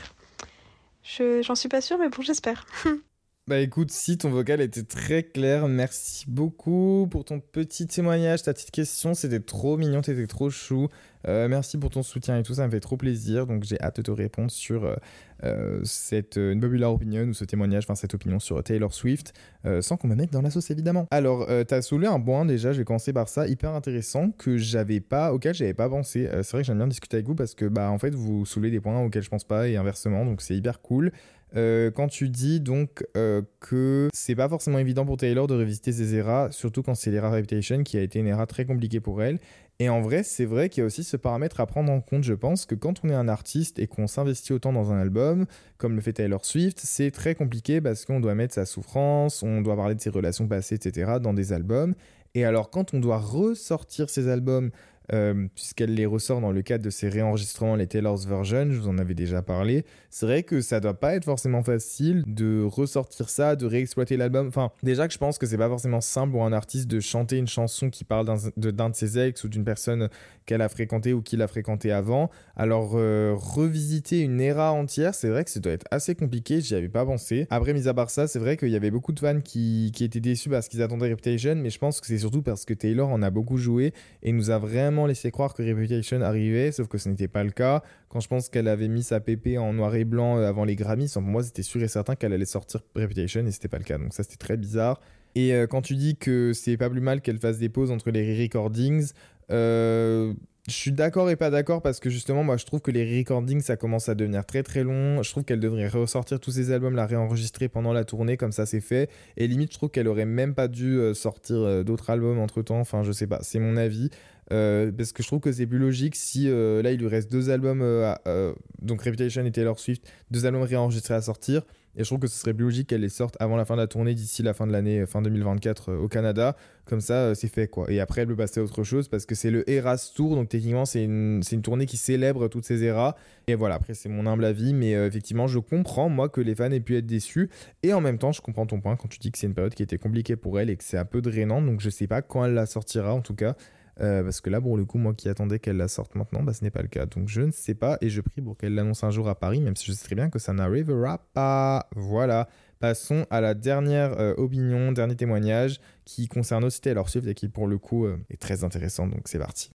Je, j'en suis pas sûre, mais bon, j'espère. Bah écoute, si ton vocal était très clair, merci beaucoup pour ton petit témoignage, ta petite question, c'était trop mignon, t'étais trop chou. Euh, merci pour ton soutien et tout, ça me fait trop plaisir. Donc j'ai hâte de te répondre sur euh, euh, cette euh, opinion ou ce témoignage, enfin cette opinion sur Taylor Swift, sans qu'on me mette dans la sauce évidemment. Alors, t'as soulevé un point déjà, je vais commencer par ça, hyper intéressant que j'avais pas, auquel j'avais pas pensé. c'est vrai que j'aime bien discuter avec vous parce que bah en fait vous soulevez des points auxquels je pense pas et inversement, donc c'est hyper cool. Euh, quand tu dis donc euh, que c'est pas forcément évident pour Taylor de revisiter ses eras, surtout quand c'est l'era Reputation qui a été une era très compliquée pour elle. Et en vrai, c'est vrai qu'il y a aussi ce paramètre à prendre en compte. Je pense que quand on est un artiste et qu'on s'investit autant dans un album, comme le fait Taylor Swift, c'est très compliqué parce qu'on doit mettre sa souffrance, on doit parler de ses relations passées, etc. dans des albums. Et alors, quand on doit ressortir ces albums euh, puisqu'elle les ressort dans le cadre de ses réenregistrements, les Taylor's Version, je vous en avais déjà parlé. C'est vrai que ça doit pas être forcément facile de ressortir ça, de réexploiter l'album. Enfin, déjà que je pense que c'est pas forcément simple pour un artiste de chanter une chanson qui parle d'un de, ses ex ou d'une personne qu'elle a fréquenté ou qu'il a fréquenté avant. Alors, euh, revisiter une era entière, c'est vrai que ça doit être assez compliqué, j'y avais pas pensé. Après, mis à part ça, c'est vrai qu'il y avait beaucoup de fans qui, qui étaient déçus parce qu'ils attendaient Reputation, mais je pense que c'est surtout parce que Taylor en a beaucoup joué et nous a vraiment laissé croire que Reputation arrivait, sauf que ce n'était pas le cas. Quand je pense qu'elle avait mis sa PP en noir et blanc euh, avant les Grammys, pour moi c'était sûr et certain qu'elle allait sortir Reputation et c'était pas le cas. Donc ça c'était très bizarre. Et euh, quand tu dis que c'est pas plus mal qu'elle fasse des pauses entre les recordings, euh, je suis d'accord et pas d'accord parce que justement, moi je trouve que les recordings ça commence à devenir très très long. Je trouve qu'elle devrait ressortir tous ses albums, la réenregistrer pendant la tournée, comme ça c'est fait. Et limite, je trouve qu'elle aurait même pas dû sortir d'autres albums entre temps. Enfin, je sais pas, c'est mon avis. Euh, parce que je trouve que c'est plus logique si euh, là il lui reste deux albums, euh, donc Reputation et Taylor Swift, deux albums réenregistrés à sortir. Et je trouve que ce serait plus logique qu'elle les sorte avant la fin de la tournée, d'ici la fin de l'année, fin 2024 au Canada. Comme ça, c'est fait quoi. Et après, elle peut passer à autre chose parce que c'est le Eras Tour, donc techniquement, c'est une, une, tournée qui célèbre toutes ces eras. Et voilà, après, c'est mon humble avis, mais effectivement, je comprends moi que les fans aient pu être déçus. Et en même temps, je comprends ton point quand tu dis que c'est une période qui était compliquée pour elle et que c'est un peu drainant. Donc je sais pas quand elle la sortira en tout cas. Euh, parce que là, pour le coup, moi qui attendais qu'elle la sorte maintenant, bah, ce n'est pas le cas. Donc je ne sais pas et je prie pour qu'elle l'annonce un jour à Paris, même si je sais très bien que ça n'arrivera pas. Voilà. Passons à la dernière euh, opinion, dernier témoignage qui concerne aussi Taylor Swift et qui pour le coup euh, est très intéressant. Donc c'est parti.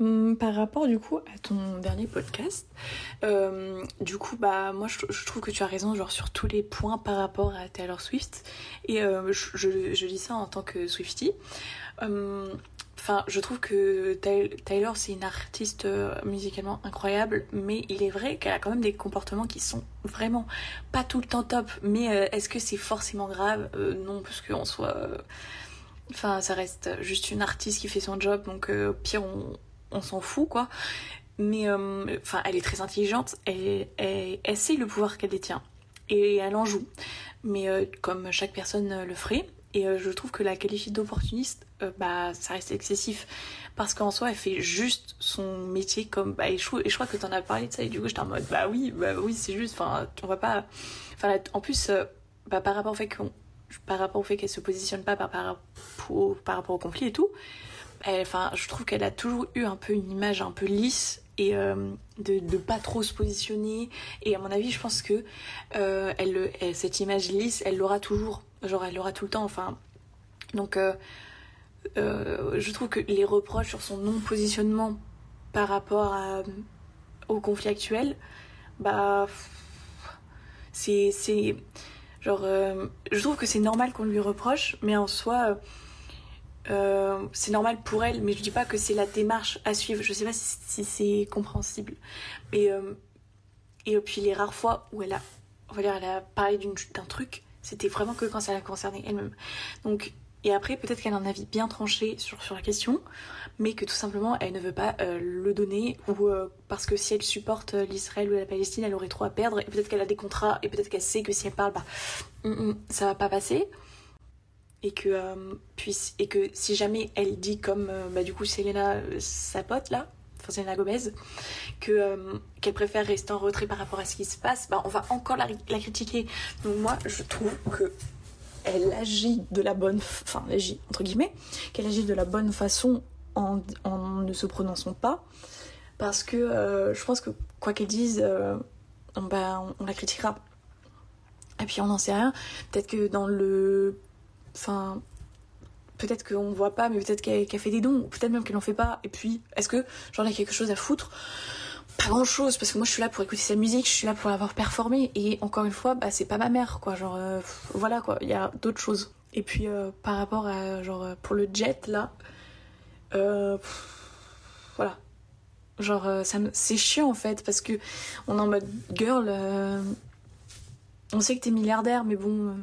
Hum, par rapport du coup à ton dernier podcast, du coup bah moi je, trouve que tu as raison genre sur tous les points par rapport à Taylor Swift et je, dis ça en tant que Swiftie. Hum, Enfin, je trouve que Taylor, c'est une artiste euh, musicalement incroyable, mais il est vrai qu'elle a quand même des comportements qui sont vraiment pas tout le temps top. Mais euh, est-ce que c'est forcément grave? Euh, Non, parce qu'en soit, Enfin, ça reste juste une artiste qui fait son job, donc pire, on, s'en fout, quoi. Mais, enfin, elle est très intelligente, elle, elle sait le pouvoir qu'elle détient, et elle en joue. Mais comme chaque personne le ferait, et euh, je trouve que la qualifier d'opportuniste, euh, bah, ça reste excessif. Parce qu'en soi, elle fait juste son métier comme. Bah, et, je, crois que t'en as parlé de ça, et du coup, j'étais en mode, bah oui, bah oui, c'est juste. Enfin, on va pas. En plus, euh, bah, par rapport au fait qu'on. Par rapport au fait qu'elle se positionne pas par, par, par rapport au conflit et tout, je trouve qu'elle a toujours eu un peu une image un peu lisse et de, de pas trop se positionner. Et à mon avis, je pense que elle, cette image lisse, elle l'aura toujours Genre, elle l'aura tout le temps, enfin. Donc, euh, euh, je trouve que les reproches sur son non-positionnement par rapport au conflit actuel, bah. C'est. Genre. Euh, je trouve que c'est normal qu'on lui reproche, mais en soi. euh, c'est normal pour elle, mais je dis pas que c'est la démarche à suivre. Je sais pas si, c'est compréhensible. Et, euh, et puis les rares fois où elle a, on va dire, elle a parlé d'un truc, c'était vraiment que quand ça la concernait elle-même. Donc, et après, peut-être qu'elle a un avis bien tranché sur, sur la question, mais que tout simplement, elle ne veut pas euh, le donner, ou parce que si elle supporte l'Israël ou la Palestine, elle aurait trop à perdre, et peut-être qu'elle a des contrats, et peut-être qu'elle sait que si elle parle, bah, mm, mm, ça va pas passer et que euh, puisse et que si jamais elle dit comme euh, bah, du coup Selena euh, sa pote là Selena Gomez que qu'elle préfère rester en retrait par rapport à ce qui se passe bah on va encore la, critiquer. Donc moi je trouve que elle agit de la bonne enfin agit entre guillemets qu'elle agit de la bonne façon en, ne se prononçant pas. Parce que je pense que quoi qu'elle dise bah, on, on la critiquera. Et puis on n'en sait rien. Peut-être que dans le Enfin, peut-être qu'on voit pas, mais peut-être qu'elle fait des dons, peut-être même qu'elle en fait pas. Et puis, est-ce que j'en ai quelque chose à foutre? Pas grand chose, parce que moi je suis là pour écouter sa musique, je suis là pour l'avoir performé. Et encore une fois, bah, c'est pas ma mère, quoi. Genre, euh, voilà, quoi. Il y a d'autres choses. Et puis, euh, par rapport à, genre, euh, pour le jet, là, voilà. Genre, c'est chiant en fait, parce que on est en mode girl. on sait que t'es milliardaire, mais bon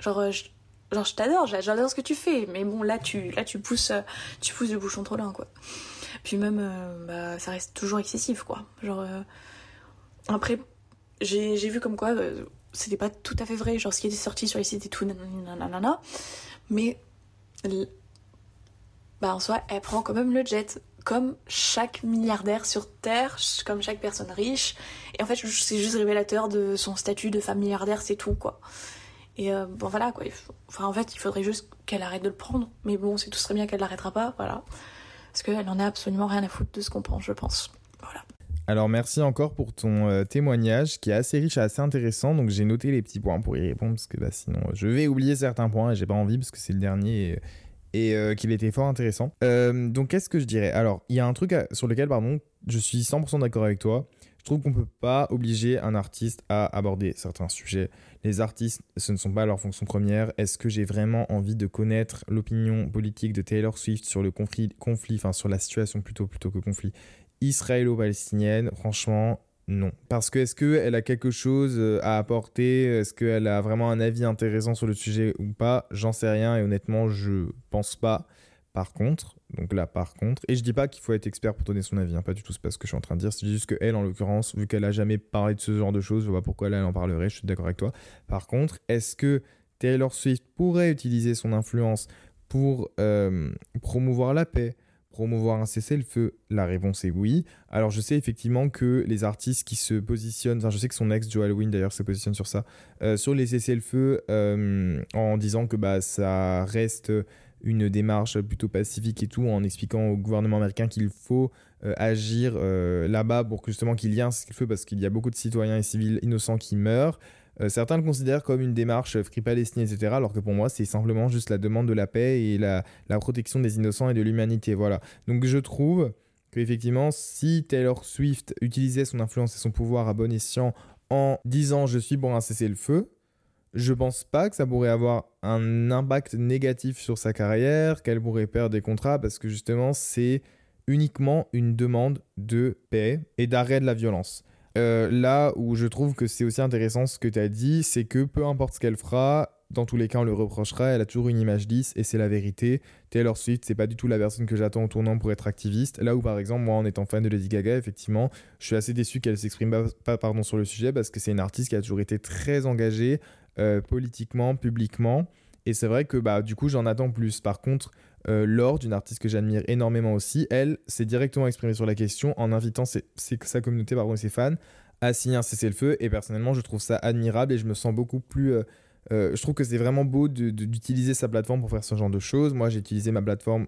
Genre, euh, je, genre, je t'adore, j'adore ce que tu fais, mais bon, là, tu, là, tu pousses, euh, tu pousses le bouchon trop loin, quoi. Puis même, euh, bah, ça reste toujours excessif, quoi. Genre, après, j'ai vu comme quoi c'était pas tout à fait vrai, genre ce qui était sorti sur les sites et tout, nanana, mais bah en soi, elle prend quand même le jet, comme chaque milliardaire sur Terre, comme chaque personne riche, et en fait, c'est juste révélateur de son statut de femme milliardaire, c'est tout, quoi. Et euh, bon, voilà quoi. Enfin, en fait, il faudrait juste qu'elle arrête de le prendre. Mais bon, c'est tout serait bien qu'elle l'arrêtera pas, voilà. Parce qu'elle en a absolument rien à foutre de ce qu'on pense, je pense. Voilà. Alors merci encore pour ton euh, témoignage qui est assez riche et assez intéressant. Donc j'ai noté les petits points pour y répondre parce que bah, sinon je vais oublier certains points et j'ai pas envie parce que c'est le dernier et, euh, qu'il était fort intéressant. donc qu'est-ce que je dirais? Alors il y a un truc sur lequel pardon je suis 100% d'accord avec toi. Je trouve qu'on peut pas obliger un artiste à aborder certains sujets les artistes, ce ne sont pas leur fonction première. Est-ce que j'ai vraiment envie de connaître l'opinion politique de Taylor Swift sur le conflit, conflit, enfin sur la situation plutôt, plutôt que conflit israélo-palestinienne? Franchement, non. Parce que est-ce qu'elle a quelque chose euh, à apporter? Est-ce qu'elle a vraiment un avis intéressant sur le sujet ou pas? J'en sais rien et honnêtement, je pense pas. Par contre, donc là, par contre, et je dis pas qu'il faut être expert pour donner son avis, hein, pas du tout, c'est pas ce que je suis en train de dire, c'est juste qu'elle, en l'occurrence, vu qu'elle a jamais parlé de ce genre de choses, je vois pas pourquoi elle en parlerait, je suis d'accord avec toi. Par contre, est-ce que Taylor Swift pourrait utiliser son influence pour euh, promouvoir la paix, promouvoir un cessez-le-feu? La réponse est oui. Alors je sais effectivement que les artistes qui se positionnent, enfin je sais que son ex Joe Halloween d'ailleurs se positionne sur ça, euh, sur les cessez-le-feu euh, en disant que bah, ça reste une démarche plutôt pacifique et tout, en expliquant au gouvernement américain qu'il faut euh, agir euh, là-bas pour justement qu'il y ait un cessez parce qu'il y a beaucoup de citoyens et civils innocents qui meurent. Euh, certains le considèrent comme une démarche Free Palestine, etc. Alors que pour moi, c'est simplement juste la demande de la paix et la, la protection des innocents et de l'humanité. Voilà. Donc je trouve qu'effectivement, si Taylor Swift utilisait son influence et son pouvoir à bon escient en disant je suis pour un cessez-le-feu, je pense pas que ça pourrait avoir un impact négatif sur sa carrière, qu'elle pourrait perdre des contrats, parce que justement, c'est uniquement une demande de paix et d'arrêt de la violence. Euh, là où je trouve que c'est aussi intéressant ce que tu as dit, c'est que peu importe ce qu'elle fera, dans tous les cas, on le reprochera. Elle a toujours une image lisse et c'est la vérité. Taylor Swift, c'est pas du tout la personne que j'attends au tournant pour être activiste. Là où, par exemple, moi, en étant fan de Lady Gaga, effectivement, je suis assez déçu qu'elle s'exprime pas, pas, pardon, sur le sujet parce que c'est une artiste qui a toujours été très engagée euh, politiquement, publiquement. Et c'est vrai que bah, du coup, j'en attends plus. Par contre, euh, Laure, d'une artiste que j'admire énormément aussi, elle s'est directement exprimée sur la question en invitant sa communauté, pardon, ses fans, à signer un cessez-le-feu. Et personnellement, je trouve ça admirable et je me sens beaucoup plus. Euh, je trouve que c'est vraiment beau d'utiliser sa plateforme pour faire ce genre de choses. Moi, j'ai utilisé ma plateforme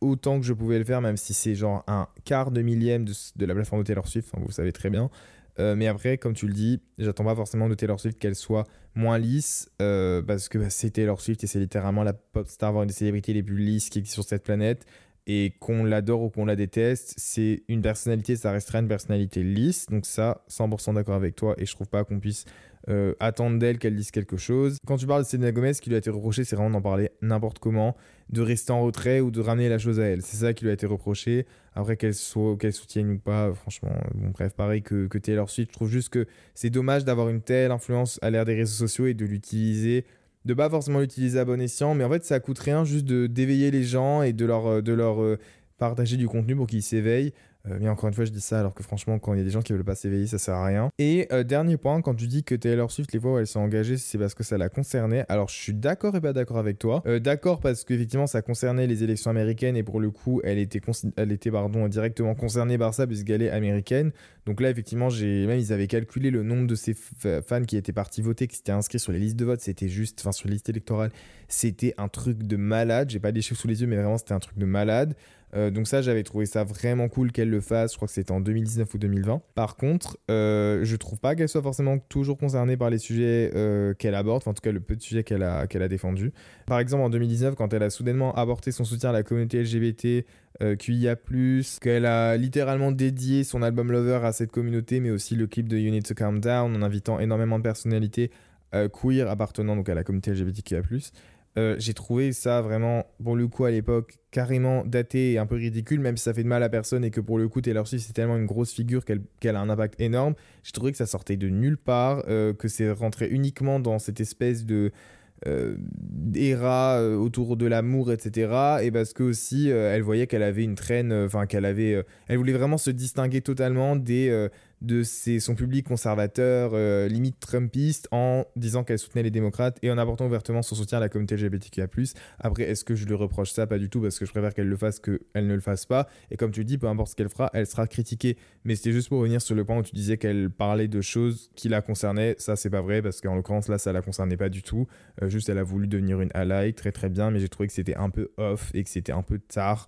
autant que je pouvais le faire, même si c'est genre un quart de millième de, de la plateforme de Taylor Swift, vous le savez très bien. Euh, mais après, comme tu le dis, j'attends pas forcément de Taylor Swift qu'elle soit moins lisse, euh, parce que bah, c'est Taylor Swift et c'est littéralement la pop star, voire une des célébrités les plus lisses qui existent sur cette planète. Et qu'on l'adore ou qu'on la déteste, c'est une personnalité, ça restera une personnalité lisse. Donc ça, 100% d'accord avec toi. Et je trouve pas qu'on puisse euh, attendre d'elle qu'elle dise quelque chose. Quand tu parles de Selena Gomez, ce qui lui a été reproché, c'est vraiment d'en parler n'importe comment, de rester en retrait ou de ramener la chose à elle. C'est ça qui lui a été reproché. Après, qu'elle soit, qu'elle soutienne ou pas, franchement, bon, bref, pareil que, que Taylor Swift. Je trouve juste que c'est dommage d'avoir une telle influence à l'ère des réseaux sociaux et de l'utiliser de pas forcément l'utiliser à bon escient, mais en fait ça coûte rien juste de d'éveiller les gens et de leur, de leur euh, partager du contenu pour qu'ils s'éveillent. Euh, mais encore une fois, je dis ça alors que franchement, quand il y a des gens qui veulent pas s'éveiller, ça sert à rien. Et euh, dernier point, quand tu dis que Taylor Swift, les fois où elle s'est engagée, c'est parce que ça la concernait. Alors je suis d'accord et pas d'accord avec toi. Euh, d'accord parce qu'effectivement, ça concernait les élections américaines et pour le coup, elle était, elle était pardon, directement concernée par ça puisqu'elle est américaine. Donc là, effectivement, j'ai même ils avaient calculé le nombre de ces fans qui étaient partis voter, qui s'étaient inscrits sur les listes de vote. C'était juste, enfin sur les listes électorales, c'était un truc de malade. J'ai pas des chiffres sous les yeux, mais vraiment c'était un truc de malade. Euh, donc ça, j'avais trouvé ça vraiment cool qu'elle le fasse. Je crois que c'était en 2019 ou 2020. Par contre, euh, je trouve pas qu'elle soit forcément toujours concernée par les sujets euh, qu'elle aborde, en tout cas le peu de sujets qu'elle a, qu'elle a défendu. Par exemple, en 2019, quand elle a soudainement apporté son soutien à la communauté LGBT, euh, qu'elle a littéralement dédié son album Lover à cette communauté, mais aussi le clip de You Need to Calm Down en invitant énormément de personnalités queer appartenant donc à la communauté LGBTQIA+. Euh, j'ai trouvé ça vraiment, pour le coup, à l'époque, carrément daté et un peu ridicule, même si ça fait de mal à personne et que pour le coup, Taylor Swift, c'est tellement une grosse figure qu'elle a un impact énorme. J'ai trouvé que ça sortait de nulle part, euh, que c'est rentré uniquement dans cette espèce de. Euh, euh autour de l'amour, etc. Et parce que aussi, elle voyait qu'elle avait une traîne, enfin qu'elle avait, elle voulait vraiment se distinguer totalement des de son public conservateur, euh, limite trumpiste, en disant qu'elle soutenait les démocrates et en apportant ouvertement son soutien à la communauté LGBTQIA+. Après, est-ce que je lui reproche ça? Pas du tout, parce que je préfère qu'elle le fasse qu'elle ne le fasse pas. Et comme tu dis, peu importe ce qu'elle fera, elle sera critiquée. Mais c'était juste pour revenir sur le point où tu disais qu'elle parlait de choses qui la concernaient. Ça, c'est pas vrai, parce qu'en l'occurrence, là, ça la concernait pas du tout. Euh, juste, elle a voulu devenir une ally, très très bien, mais j'ai trouvé que c'était un peu off et que c'était un peu tard.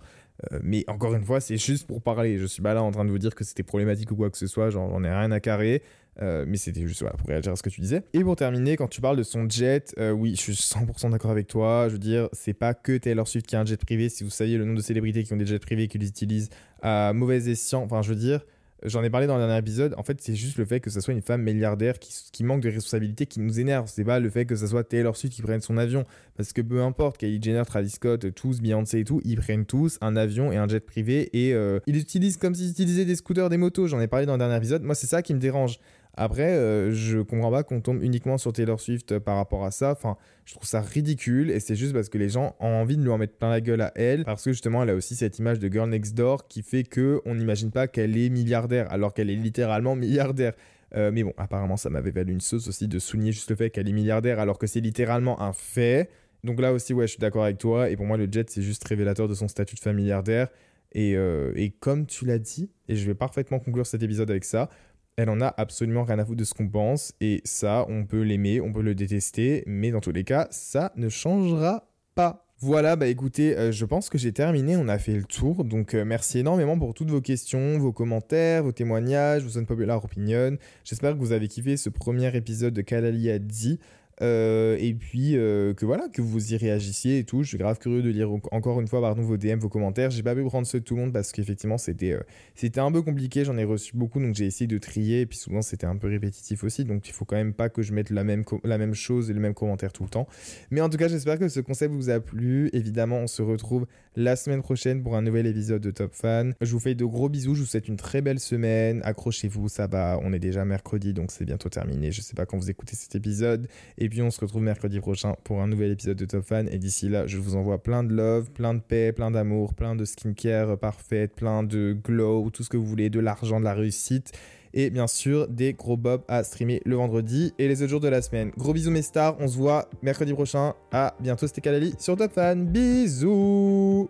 Euh, mais encore une fois, c'est juste pour parler. Je suis pas là en train de vous dire que c'était problématique ou quoi que ce soit, j'en ai rien à carrer. Euh, mais c'était juste pour réagir à ce que tu disais. Et pour terminer, quand tu parles de son jet, euh, oui, je suis 100% d'accord avec toi. Je veux dire, c'est pas que Taylor Swift qui a un jet privé. Si vous saviez le nombre de célébrités qui ont des jets privés qu'ils utilisent à mauvais escient, enfin, je veux dire, J'en ai parlé dans le dernier épisode. En fait, c'est juste le fait que ce soit une femme milliardaire qui, manque de responsabilité qui nous énerve. C'est pas le fait que ce soit Taylor Swift qui prenne son avion. Parce que peu importe, Kylie Jenner, Travis Scott, tous, Beyoncé et tout, ils prennent tous un avion et un jet privé et euh, ils utilisent comme s'ils utilisaient des scooters, des motos. J'en ai parlé dans le dernier épisode. Moi, c'est ça qui me dérange. Après, euh, je comprends pas qu'on tombe uniquement sur Taylor Swift euh, par rapport à ça. Enfin, je trouve ça ridicule et c'est juste parce que les gens ont envie de lui en mettre plein la gueule à elle parce que justement, elle a aussi cette image de girl next door qui fait que on n'imagine pas qu'elle est milliardaire alors qu'elle est littéralement milliardaire. Euh, mais bon, apparemment, ça m'avait valu une sauce aussi de souligner juste le fait qu'elle est milliardaire alors que c'est littéralement un fait. Donc là aussi, ouais, je suis d'accord avec toi. Et pour moi, le jet, c'est juste révélateur de son statut de femme milliardaire. Et, et comme tu l'as dit, et je vais parfaitement conclure cet épisode avec ça, elle en a absolument rien à foutre de ce qu'on pense. Et ça, on peut l'aimer, on peut le détester, mais dans tous les cas, ça ne changera pas. Voilà, bah écoutez, euh, je pense que j'ai terminé, on a fait le tour. Donc euh, merci énormément pour toutes vos questions, vos commentaires, vos témoignages, vos unpopular opinion. J'espère que vous avez kiffé ce premier épisode de Kalali a dit. Euh, et puis euh, que voilà, que vous y réagissiez et tout. Je suis grave curieux de lire encore une fois pardon, vos DM, vos commentaires. J'ai pas pu prendre ceux de tout le monde parce qu'effectivement c'était euh, c'était un peu compliqué. J'en ai reçu beaucoup donc j'ai essayé de trier. Et puis souvent c'était un peu répétitif aussi. Donc il faut quand même pas que je mette la même, la même chose et le même commentaire tout le temps. Mais en tout cas, j'espère que ce concept vous a plu. Évidemment, on se retrouve la semaine prochaine pour un nouvel épisode de Top Fan. Je vous fais de gros bisous. Je vous souhaite une très belle semaine. Accrochez-vous, ça va. On est déjà mercredi donc c'est bientôt terminé. Je sais pas quand vous écoutez cet épisode. Puis on se retrouve mercredi prochain pour un nouvel épisode de Top Fan. Et d'ici là, je vous envoie plein de love, plein de paix, plein d'amour, plein de skincare parfaite, plein de glow, tout ce que vous voulez, de l'argent, de la réussite. Et bien sûr, des gros bobs à streamer le vendredi et les autres jours de la semaine. Gros bisous mes stars, on se voit mercredi prochain. À bientôt, c'était Kalali sur Top Fan. Bisous